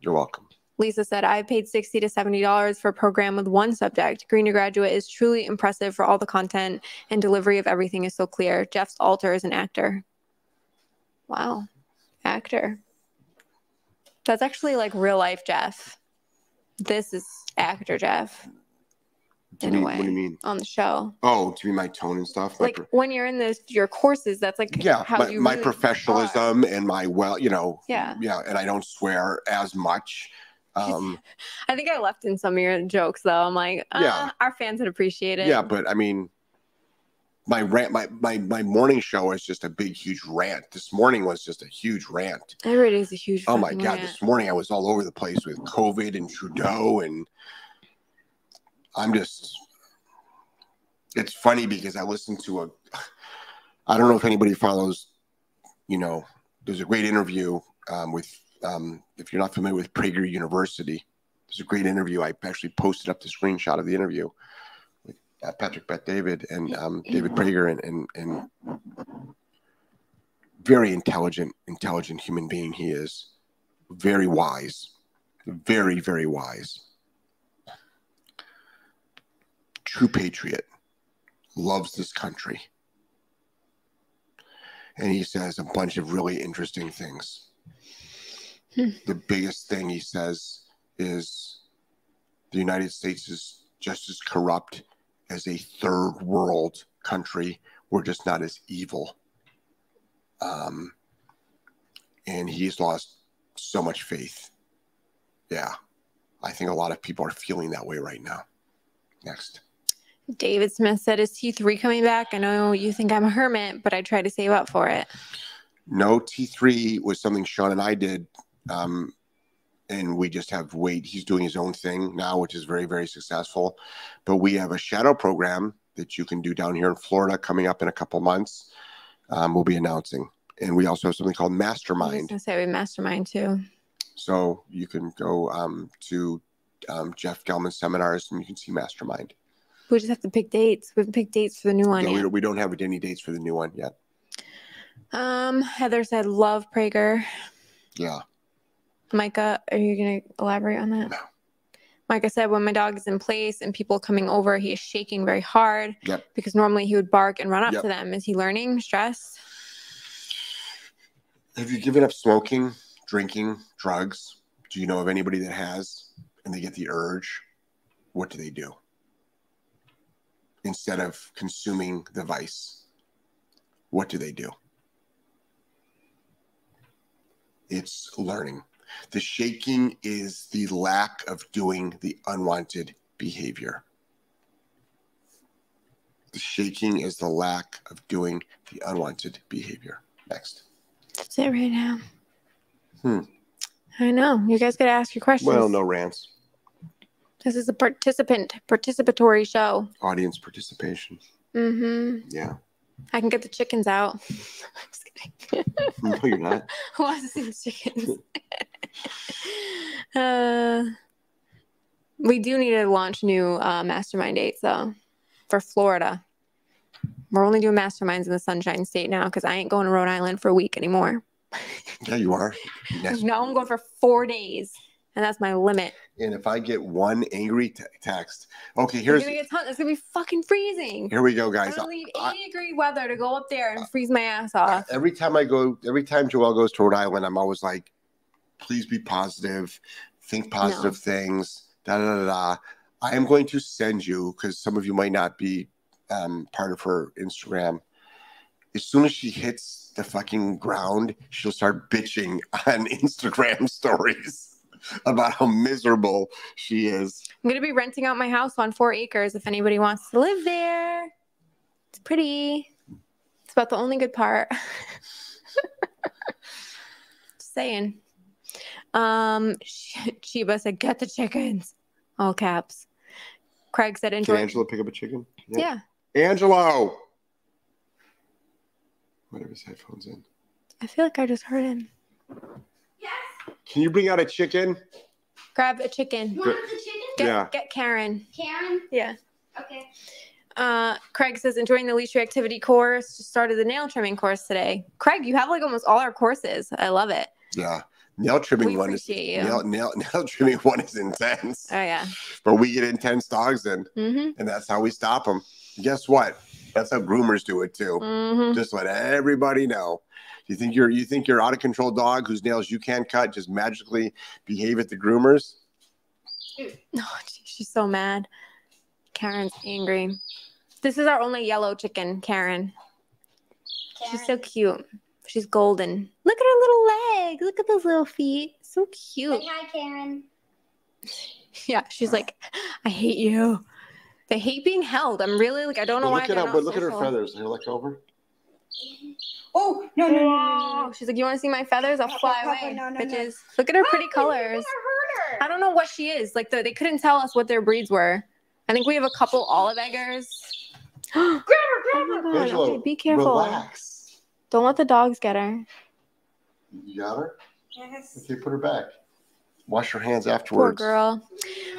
You're welcome. Lisa said, I've paid 60 to $70 for a program with one subject. Green to Graduate is truly impressive for all the content and delivery of everything is so clear. Jeff's alter is an actor. Wow. Actor. That's actually like real life Jeff. This is actor Jeff In you a way. What do you mean? on the show. Oh, to be my tone and stuff. Like when you're in this your courses, that's like yeah, how my, you my really professionalism and my well, you know, Yeah. yeah, and I don't swear as much. Um, I think I left in some of your jokes though. I'm like, uh, Yeah. our fans would appreciate it. yeah, but I mean, my rant, my my my morning show is just a big, huge rant. This morning was just a huge rant. Every day's a huge Oh my god! rant. This morning I was all over the place with COVID and Trudeau, and I'm just. It's funny because I listened to a. I don't know if anybody follows. You know, there's a great interview um, with. Um, if you're not familiar with Prager University, there's a great interview. I actually posted up the screenshot of the interview with uh, Patrick Bet David and um, David Prager and and and very intelligent, intelligent human being he is. Very wise. Very, very wise. True patriot. Loves this country. And he says a bunch of really interesting things. Hmm. The biggest thing he says is the United States is just as corrupt as a third world country. We're just not as evil um, and he's lost so much faith. Yeah, I think a lot of people are feeling that way right now. Next, David Smith said, Is T3 coming back? I know you think I'm a hermit, but I try to save up for it. no T3 was something Sean and I did, um, and we just have Wade. He's doing his own thing now, which is very, very successful. But we have a shadow program that you can do down here in Florida coming up in a couple months. Um, we'll be announcing, and we also have something called I was Mastermind. say we mastermind too. So you can go um, to um, Jeff Gellman seminars and you can see Mastermind. We just have to pick dates. We haven't picked dates for the new one Yeah, we, we don't have any dates for the new one yet. Um, Heather said, "Love Prager." Yeah. Micah, are you gonna elaborate on that? No. I said, when my dog is in place and people coming over, he is shaking very hard Yep. because normally he would bark and run up Yep. to them. Is he learning stress? Have you given up smoking, drinking, drugs? Do you know of anybody that has and they get the urge? What do they do? Instead of consuming the vice, what do they do? It's learning. The shaking is the lack of doing the unwanted behavior. The shaking is the lack of doing the unwanted behavior. Next. That's it right now. Hmm. I know. You guys got to ask your questions. Well, no rants. This is a participant participatory show. Audience participation. Mm-hmm. Yeah. I can get the chickens out. I'm just kidding. No, you're not. Who wants to see the chickens? Uh, we do need to launch new uh, mastermind dates though for Florida. We're only doing masterminds in the Sunshine State now because I ain't going to Rhode Island for a week anymore. Yeah, you are. Next. Now I'm going for four days, and that's my limit. And if I get one angry te- text, okay, here's gonna get ton- it's gonna be fucking freezing. here we go, I'm guys. gonna leave I- 80 degree weather to go up there and freeze my ass off. Every time I go, every time Joelle goes to Rhode Island, I'm always like, please be positive, think positive things. Da da da da. I am going to send you because some of you might not be um, part of her Instagram. As soon as she hits the fucking ground, she'll start bitching on Instagram stories about how miserable she is. I'm gonna be renting out my house on four acres if anybody wants to live there. It's pretty. It's about the only good part. Just saying. Um, Chiba said, "Get the chickens." All caps. Craig said, Can "Enjoy." Angelo pick up a chicken? yeah, Angelo! Whatever his headphones in. I feel like I just heard him. Yes. Can you bring out a chicken? Grab a chicken. You want the chicken? Get, Yeah. get Karen. Karen? Yeah. Okay. Uh, Craig says, enjoying the leash reactivity course. Just started the nail trimming course today. Craig, you have like almost all our courses. I love it. Yeah. Nail trimming We one is appreciate you. nail, nail, nail trimming one is intense. Oh yeah. But we get intense dogs in, Mm-hmm. and that's how we stop them. Guess what? That's how groomers do it too. Mm-hmm. Just let everybody know. You think you're you think you're out of control dog whose nails you can't cut just magically behave at the groomers? Oh, she's so mad. Karen's angry. This is our only yellow chicken, Karen. She's so cute. She's golden. Look at her little legs. Look at those little feet. So cute. Say hi, Karen. Yeah, she's like, I hate you. They hate being held. I'm really like, I don't know But why. look at they're her, but look at her social. feathers. Here, look over. Oh, no, no, no, no, no, She's like, you want to see my feathers? I'll Papa, fly Papa, away, no, no, no. bitches. Look at her pretty oh, Papa, colors. her. I don't know what she is. Like, the, they couldn't tell us what their breeds were. I think we have a couple olive eggers. oh Grab her, grab her. Oh my god! Angelo, Okay, be careful. Relax. Don't let the dogs get her. You got her? Yes. Okay, put her back. Wash your hands afterwards. Poor girl.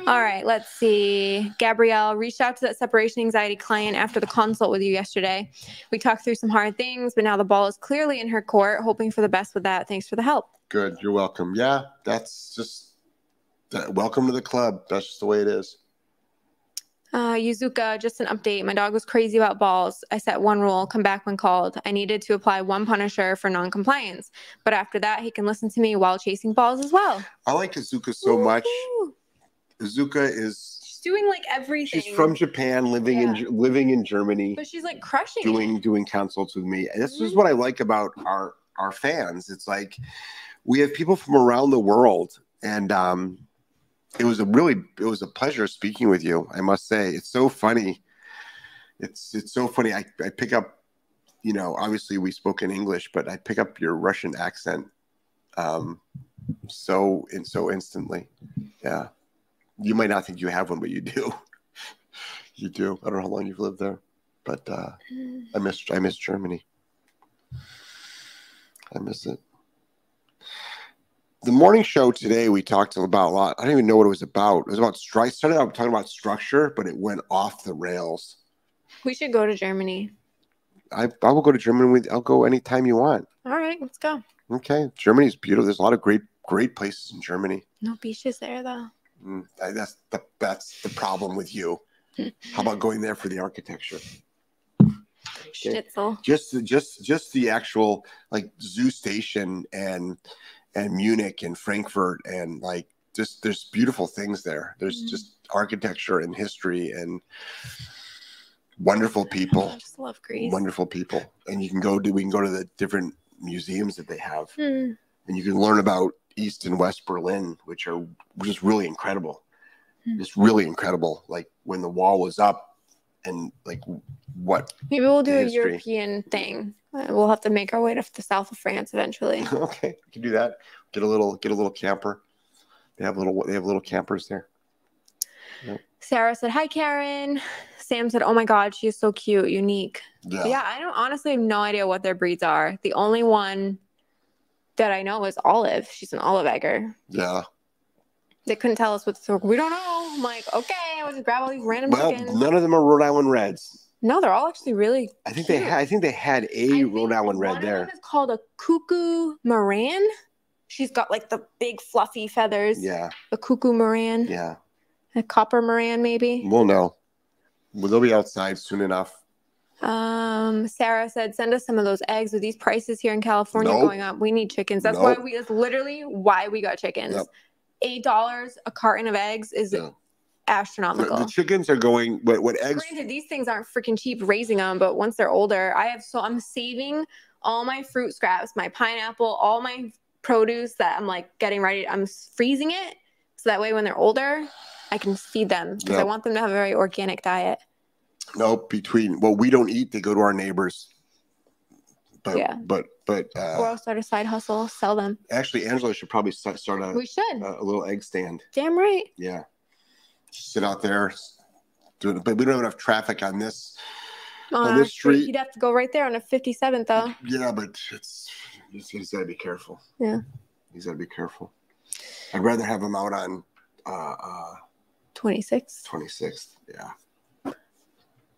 All right, let's see. Gabrielle reached out to that separation anxiety client after the consult with you yesterday. We talked through some hard things, but now the ball is clearly in her court, hoping for the best with that. Thanks for the help. Good. You're welcome. Yeah, that's just that, welcome to the club. That's just the way it is. Uh, Yuzuka, just an update. My dog was crazy about balls. I set one rule come back when called. I needed to apply one punisher for non-compliance. But after that, he can listen to me while chasing balls as well. I like Azuka so much. Woo! Azuka is She's doing like everything. she's from Japan, living in living in Germany, but she's like crushing doing it. doing consults with me. And this is Mhm. what I like about our our fans. It's like we have people from around the world, and um, it was a really it was a pleasure speaking with you. I must say, it's so funny. It's it's so funny. I, I pick up, you know, obviously we spoke in English, but I pick up your Russian accent, um, so and so instantly. Yeah, you might not think you have one, but you do. you do. I don't know how long you've lived there, but uh, I miss I miss Germany. I miss it. The morning show today, we talked about a lot. I don't even know what it was about. It was about strike. Started out talking about structure, but it went off the rails. We should go to Germany. I, I will go to Germany. With, I'll go anytime you want. All right, let's go. Okay, Germany's beautiful. There's a lot of great great places in Germany. No beaches there though. Mm, that's the that's the problem with you. How about going there for the architecture? Schnitzel. Just just just the actual like zoo station and and Munich and Frankfurt and like just there's beautiful things there. There's Mhm. just architecture and history and wonderful people. I just love Greece. Wonderful people. And you can go to we can go to the different museums that they have Hmm. and you can learn about East and West Berlin, which are just really incredible. Just really incredible. Like when the wall was up, and like what? Maybe we'll do a European thing. Uh, We'll have to make our way to the south of France eventually. okay, you can do that. Get a little, get a little camper. They have little, they have little campers there. Sarah said, Hi, Karen. Sam said, Oh my God, she is so cute, unique. Yeah, Yeah, I don't honestly have no idea what their breeds are. The only one that I know is Olive. She's an Olive Egger. yeah. They couldn't tell us what so we don't know. I'm like, okay, I'll just grab all these random Well, chickens. none of them are Rhode Island Reds. No, they're all actually really. I think they Cute. had. I think they had a Rhode Island Red of there. them is called a cuckoo Maran. She's got like the big fluffy feathers. Yeah, A cuckoo Maran. yeah. A copper Maran, maybe. We'll know. Well, they'll be outside soon enough. Um, Sarah said, send us some of those eggs with these prices here in California Nope. going up. We need chickens. That's why we that's literally why we got chickens. Yep. Eight dollars a carton of eggs is Yeah. Astronomical. the chickens are going. What? What eggs? Granted, these things aren't freaking cheap raising them, but once they're older, I have so I'm saving all my fruit scraps, my pineapple, all my produce that I'm like getting ready. I'm freezing it so that way when they're older, I can feed them because I want them to have a very organic diet. Nope. Between what we don't eat, they go to our neighbors. But Yeah. but but or uh, I'll start a side hustle, sell them. actually, Angelo should probably start, start a, We should. a, a little egg stand. Damn right. Yeah, sit out there, doing it. But we don't have enough traffic on this. On, On this street- you'd have to go right there on a 57th though. Yeah, but it's he's, he's got to be careful. Yeah. he's got to be careful. I'd rather have him out on uh, uh, 26. 26th. Yeah.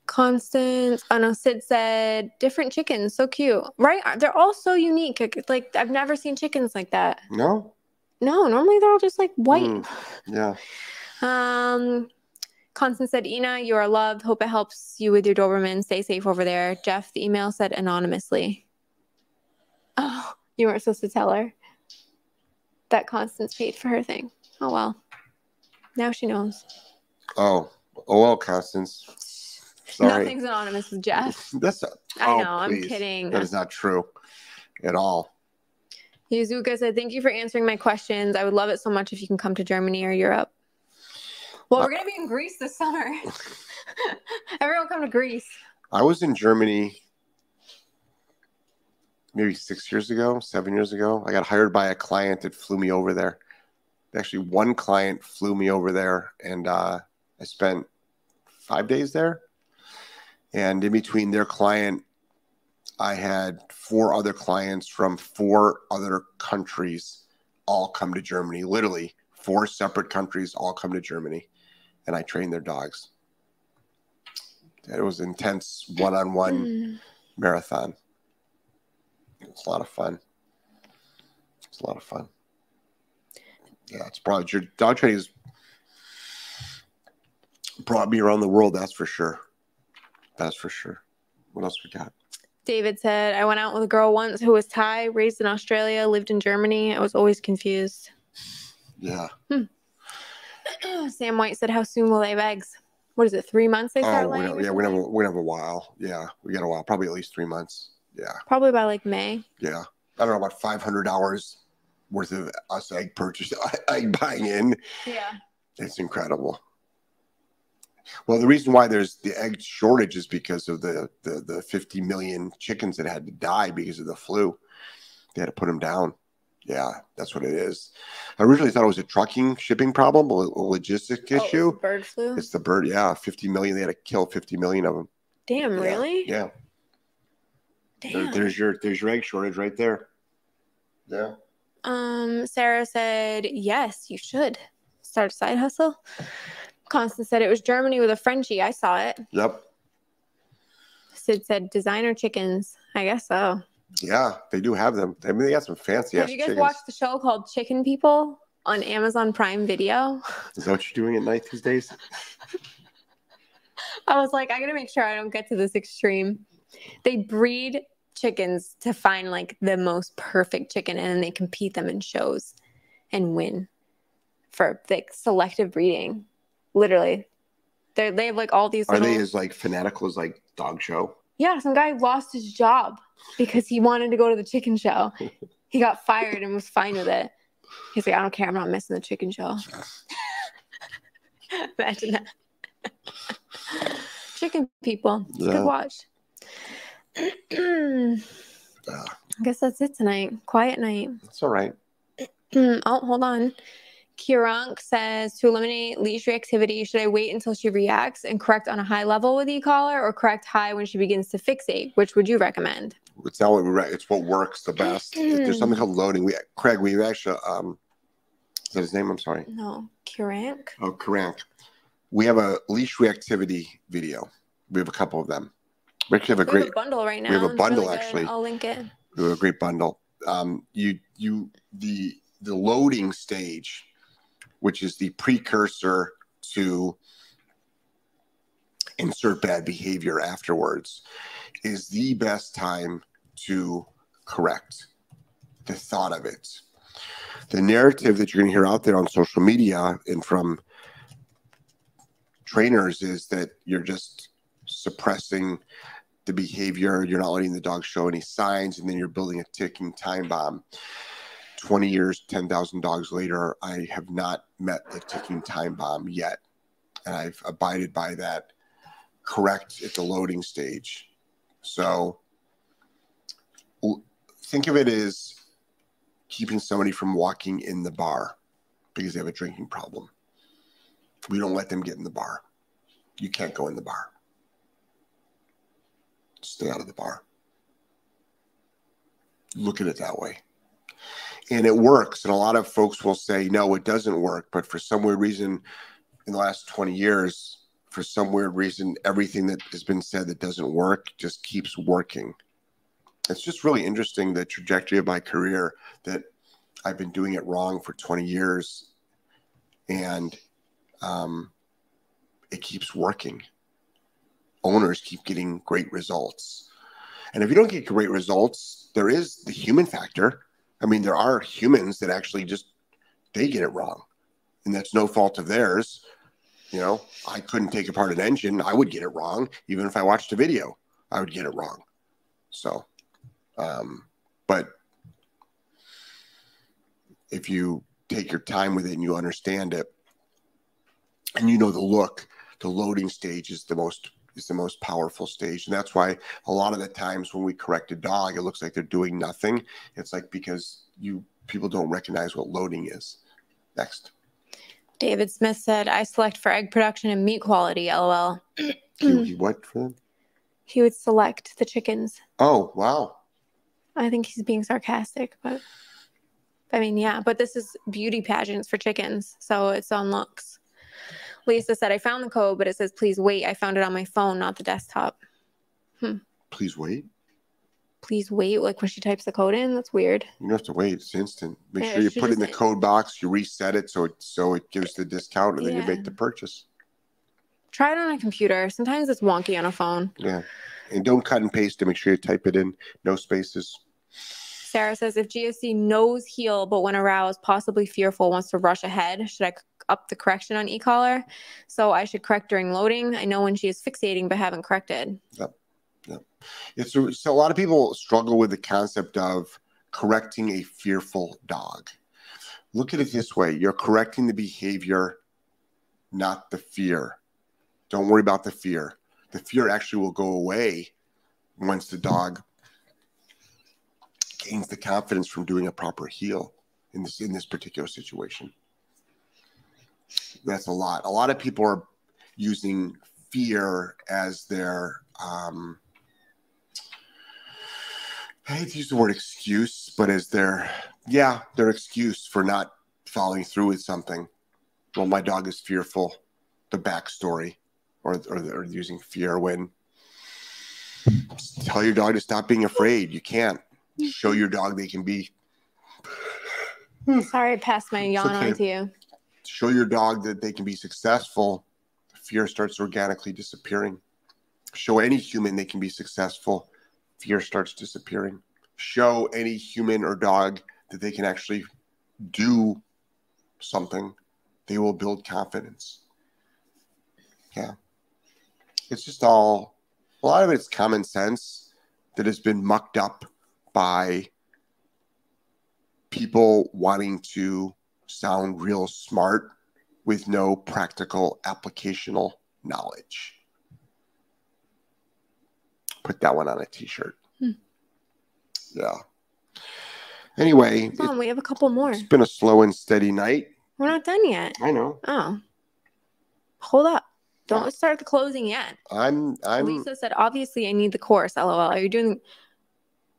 Constance, I know Sid said different chickens, so cute, right? They're all so unique. Like- Like I've never seen chickens like that. No. No, normally they're all just like white. Mm. Yeah. Um, Constance said, Ina, you are loved. Hope it helps you with your Doberman. Stay safe over there. Jeff, the email said anonymously. Oh, you weren't supposed to tell her that Constance paid for her thing. Oh well. Now she knows. Oh. Oh well, Constance. Sorry. Nothing's anonymous with Jeff. That's not, I oh, know, I'm please. kidding. That is not true at all. Yuzuka said, Thank you for answering my questions. I would love it so much if you can come to Germany or Europe. Well, we're going to be in Greece this summer. Everyone come to Greece. I was in Germany maybe six years ago, seven years ago. I got hired by a client that flew me over there. Actually, one client flew me over there, and uh, I spent five days there. And in between their client, I had four other clients from four other countries all come to Germany. Literally, four separate countries all come to Germany, and I trained their dogs. It was intense one-on-one Mm. marathon. It's a lot of fun. It's a lot of fun. Yeah, it's brought your dog training has brought me around the world. That's for sure. That's for sure. What else we got? David said, I went out with a girl once who was Thai, raised in Australia, lived in Germany. I was always confused. Yeah. Sam White said, How soon will they have eggs? What is it, three months they start Oh, laying? yeah. We have a, we have a while. Yeah, we got a while. Probably at least three months. Yeah, Probably by like May. yeah. I don't know about five hundred dollars worth of us egg purchase, egg buying in. Yeah. It's incredible. Well, the reason why there's the egg shortage is because of the, the the 50 million chickens that had to die because of the flu. They had to put them down. Yeah, that's what it is. I originally thought it was a trucking shipping problem, a, logistic Oh, issue. bird flu. It's the bird. Yeah, 50 million. They had to kill 50 million of them. Damn, Yeah, really? Yeah. There- Damn. there's your there's your egg shortage right there. Yeah. Um, Sarah said, Yes, you should start a side hustle. Constance said it was Germany with a Frenchie. I saw it. Yep. Sid said designer chickens. I guess so. Yeah, they do have them. I mean, they got some fancy Have you guys chickens. watched the show called Chicken People? on Amazon Prime Video. Is that what you're doing at night these days? I was like, I gotta make sure I don't get to this extreme. They breed chickens to find like the most perfect chicken and then they compete them in shows and win for like selective breeding. Literally. They they have like all these Are little they as like fanatical as like dog show? Yeah, some guy lost his job because he wanted to go to the chicken show. He got fired and was fine with it. He's like, I don't care, I'm not missing the chicken show. Imagine that. chicken people. Yeah. good watch. I Uh, guess that's it tonight. Quiet night. it's all right. oh, hold on. Kirank says to eliminate leash reactivity, should I wait until she reacts and correct on a high level with e-collar or correct high when she begins to fixate? Which would you recommend? It's not what we re- it's what works the best. There's something called loading. We Craig, we actually um is that his name? I'm sorry. No, Kirank. Oh, Karank. We have a leash reactivity video. We have a couple of them. We actually have a We great have a bundle right now. We have a bundle, good. actually. I'll link it. we have a great bundle. Um, you you the the loading stage, which is the precursor to insert bad behavior afterwards, is the best time to correct the thought of it. The narrative that you're going to hear out there on social media and from trainers is that you're just suppressing the behavior. You're not letting the dog show any signs, and then you're building a ticking time bomb. 20 years, 10,000 dogs later, I have not met the ticking time bomb yet. And I've abided by that correct at the loading stage. So think of it as keeping somebody from walking in the bar because they have a drinking problem. We don't let them get in the bar. You can't go in the bar stay out of the bar. Look at it that way. And it works. And a lot of folks will say, no, it doesn't work. But for some weird reason, in the last 20 years, for some weird reason, everything that has been said that doesn't work just keeps working. It's just really interesting the trajectory of my career that I've been doing it wrong for 20 years and um, it keeps working owners keep getting great results. And if you don't get great results, there is the human factor. I mean, there are humans that actually just they get it wrong. And that's no fault of theirs. You know, I couldn't take apart an engine. I would get it wrong. Even if I watched a video, I would get it wrong. So, um, but if you take your time with it and you understand it and you know the look, the loading stage is the most is the most powerful stage. And that's why a lot of the times when we correct a dog, it looks like they're doing nothing. It's like because you people don't recognize what loading is. Next. David Smith said, I select for egg production and meat quality, lol. You what for them? He would select the chickens. Oh, wow. I think he's being sarcastic, but I mean, yeah, but this is beauty pageants for chickens, so it's on looks. Lisa said, I found the code, but it says, please wait. I found it on my phone, not the desktop. Hmm. Please wait. Please wait. Like when she types the code in, that's weird. You don't have to wait. It's instant. Make Yeah, sure you put it in the code box, you reset it so it so it gives the discount and then you make the purchase. Try it on a computer. Sometimes it's wonky on a phone. Yeah. And don't cut and paste to make sure you type it in. No spaces. Sarah says, if GSD knows heel, but when aroused, possibly fearful, wants to rush ahead, should I up the correction on e-collar? So I should correct during loading. I know when she is fixating, but haven't corrected. Yep. Yep. It's so a lot of people struggle with the concept of correcting a fearful dog. Look at it this way you're correcting the behavior, not the fear. Don't worry about the fear. The fear actually will go away once the dog gains the confidence from doing a proper heel in this in this particular situation. That's a lot. A lot of people are using fear as their um, I hate to use the word excuse, but as their yeah, their excuse for not following through with something. Well, my dog is fearful. The backstory, or or, or using fear when tell your dog to stop being afraid. You can't show your dog they can be Sorry, I passed my yawn okay. on to you. Show your dog that they can be successful. Fear starts organically disappearing. Show any human they can be successful. Fear starts disappearing. Show any human or dog that they can actually do something. They will build confidence. Yeah. It's just all, a lot of it's common sense that has been mucked up by people wanting to sound real smart with no practical applicational knowledge. Put that one on a t shirt. Hmm. Yeah. Anyway, Come on, we have a couple more. it's been a slow and steady night. We're not done yet. I know. Oh. Hold up. Don't start the closing yet. I'm I'm Lisa said, obviously, I need the course. LOL. Are you doing,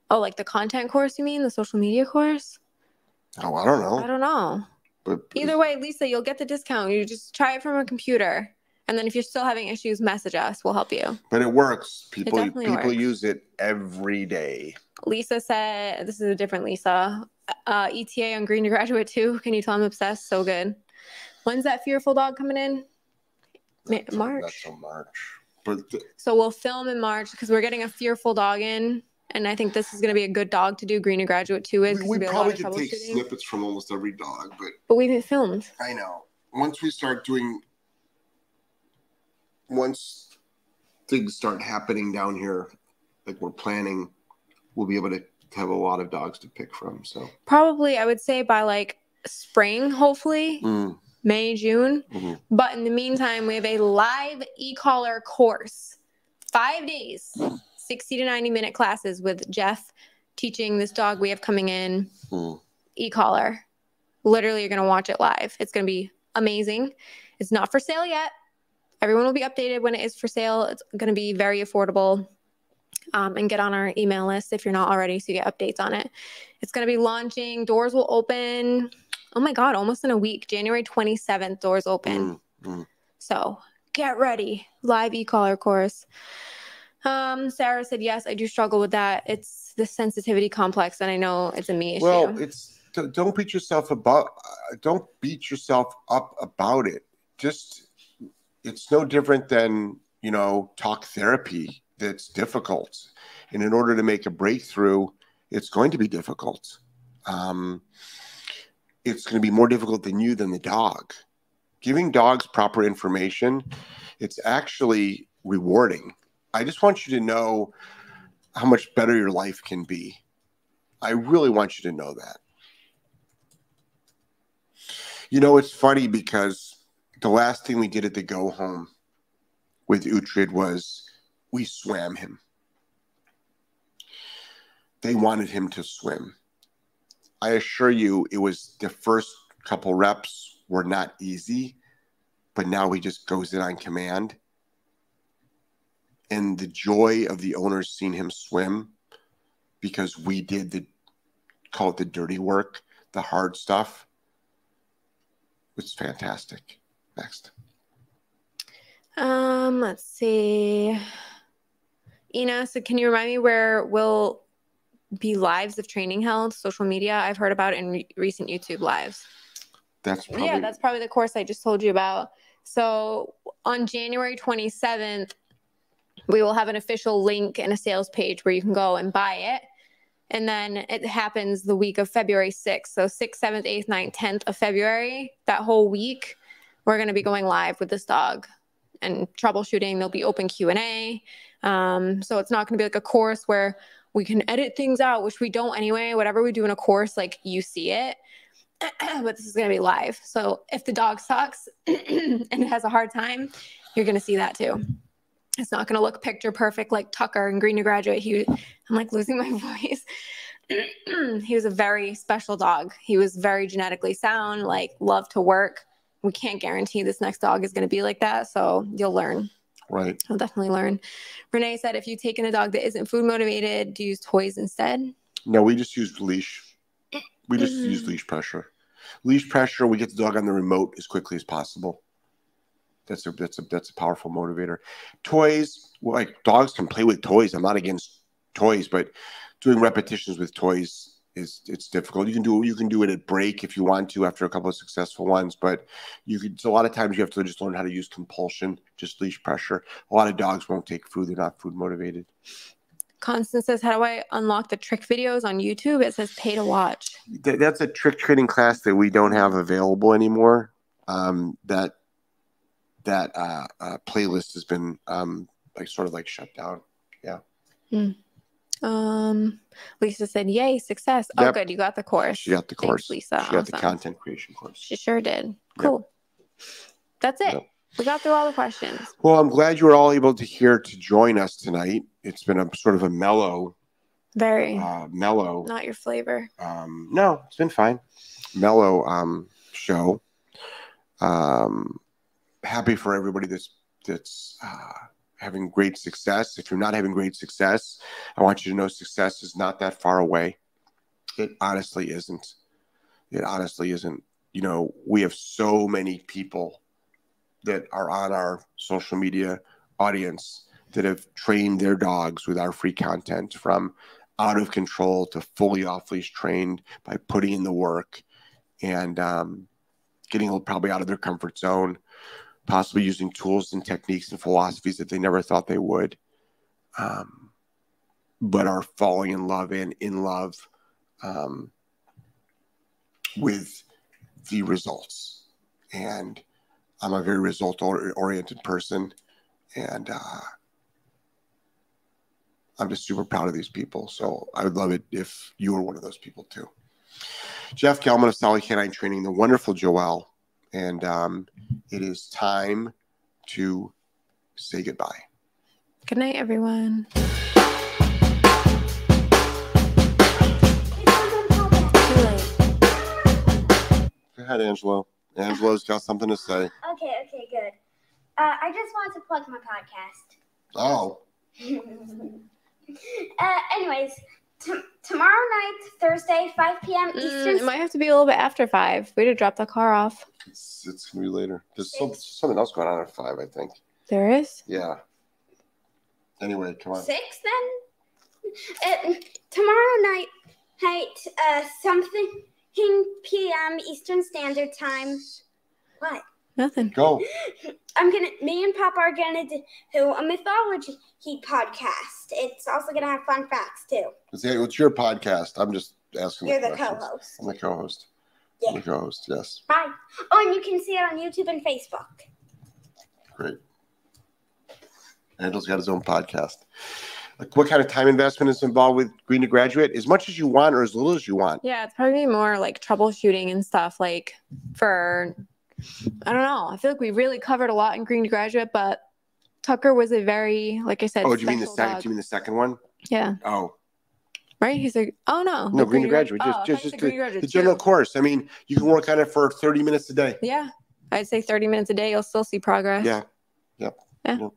oh, like the content course, you mean? The social media course? oh I don't know. I don't know. But Either way, Lisa, you'll get the discount. You just try it from a computer. And then if you're still having issues, message us. We'll help you. but it works. People definitely people works. use it every day. Lisa said, this is a different Lisa. Uh, ETA on Green to Graduate too. Can you tell I'm obsessed? So good. When's that fearful dog coming in? Till- March. Till March. But th- So we'll film in March because we're getting a fearful dog in. And I think this is going to be a good dog to do Green to Graduate too with. we, we probably could take snippets from almost every dog, but But we haven't filmed. I know. Once we start doing, once things start happening down here, like we're planning, we'll be able to have a lot of dogs to pick from. So, Probably, I would say by like spring, hopefully, mm, May, June. mhm. But in the meantime, we have a live e-collar course, five days, 60 to 90 minute classes with Jeff teaching this dog we have coming in Mm. e-collar. Literally, you're going to watch it live. It's going to be amazing. It's not for sale yet. Everyone will be updated when it is for sale. It's going to be very affordable. Um, and get on our email list if you're not already so you get updates on it. It's going to be launching. Doors will open. Oh my God, almost in a week. January 27th, doors open. Mm, mm. So get ready. Live e-collar course. Um, Sarah said, yes, I do struggle with that. It's the sensitivity complex, and I know it's a me issue. Well, it's don't beat yourself about. Uh, don't beat yourself up about it. Just it's no different than you know talk therapy. That's difficult, and in order to make a breakthrough, it's going to be difficult. Um, it's going to be more difficult than you than the dog. Giving dogs proper information, it's actually rewarding. I just want you to know how much better your life can be. I really want you to know that. You know, it's funny because the last thing we did at the go home with Uhtred was we swam him. They wanted him to swim. I assure you, it was the first couple reps were not easy, but now he just goes in on command. And the joy of the owners seeing him swim because we did the call it the dirty work, the hard stuff. It's fantastic. Next. um, let's see. Ina, so can you remind me where will be lives of training held? Social media. I've heard about in re- recent YouTube lives. That's probably yeah, that's probably the course I just told you about. So on January 27th, we will have an official link and a sales page where you can go and buy it. And then it happens the week of February 6th. So 6th, 7th, 8th, 9th, 10th of February, that whole week, we're going to be going live with this dog and troubleshooting. There'll be open Q&A. Um, so it's not going to be like a course where we can edit things out, which we don't anyway. Whatever we do in a course, like you see it. but this is going to be live. So if the dog sucks and it has a hard time, you're going to see that too. It's not going to look picture perfect like Tucker and Green to Graduate. He, I'm like losing my voice. he was a very special dog. He was very genetically sound, like loved to work. We can't guarantee this next dog is going to be like that. So you'll learn. right. I'll definitely learn. Renee said if you've taken a dog that isn't food motivated, do you use toys instead? No, we just use leash. We just use mm-hmm. leash pressure. Leash pressure. We get the dog on the remote as quickly as possible. That's a that's a that's a powerful motivator. Toys, well, like dogs can play with toys. I'm not against toys, but doing repetitions with toys is it's difficult. You can do you can do it at break if you want to after a couple of successful ones, but you could. So a lot of times you have to just learn how to use compulsion, just leash pressure. A lot of dogs won't take food; they're not food motivated. Constance says, "How do I unlock the trick videos on YouTube?" It says pay to watch. Th- that's a trick training class that we don't have available anymore. Um, that that uh, uh, playlist has been um, like sort of like shut down. Yeah. Um, Lisa said, "Yay, success! Oh, good, you got the course. She got the Thanks, course. Lisa. She got the content creation course. She sure did. Cool. That's it. Yep. We got through all the questions. Well, I'm glad you were all able to here to join us tonight. It's been a sort of a mellow, Very uh, mellow. not your flavor. Um, no, it's been fine. Mellow um, show. Um, happy for everybody that's that's uh, having great success. If you're not having great success, I want you to know success is not that far away. It honestly isn't. It honestly isn't. You know, we have so many people that are on our social media audience that have trained their dogs with our free content from out of control to fully off leash trained by putting in the work and um, getting probably out of their comfort zone, possibly using tools and techniques and philosophies that they never thought they would, um, but are falling in love and in love um, with the results. And I'm a very result oriented person, and uh, I'm just super proud of these people. So I would love it if you were one of those people too. Jeff Gellman of Solid Canine Training, the wonderful Joelle, and um, it is time to say goodbye. Good night, everyone. Too late. Go ahead, Angelo. Angelo's got something to say. Okay, okay, good. Uh, I just wanted to plug my podcast. Oh, uh, anyways, t- tomorrow night, Thursday, 5 p.m. Mm, Eastern. it might have to be a little bit after five. We had to drop the car off. it's, it's gonna be later. There's some, something else going on at five, I think. There is. Yeah. Anyway, come on. Six then? Uh, tomorrow night, night, uh, something p.m. Eastern Standard Time. What? Nothing. Go. I'm gonna. Me and Papa are gonna do a mythology podcast. It's also gonna have fun facts too. It's, it's your podcast. I'm just asking. You're the questions. co-host. I'm the co-host. I'm the co-host. Yes. Bye. Oh, and you can see it on YouTube and Facebook. Great. Angel's got his own podcast. Like, what kind of time investment is involved with Green to Graduate? As much as you want, or as little as you want. Yeah, it's probably more like troubleshooting and stuff. Like for, I don't know. I feel like we really covered a lot in Green to Graduate, but Tucker was a very, like I said, Oh, do you mean the second? Do you mean the second one? Yeah, Oh, right. He's like, oh no, no, Green to Graduate. oh, Just, just, just Green the, Graduate the general course. I mean, you can work on it for 30 minutes a day. Yeah, I'd say thirty minutes a day. You'll still see progress. Yeah. Yep. Yeah. Yep.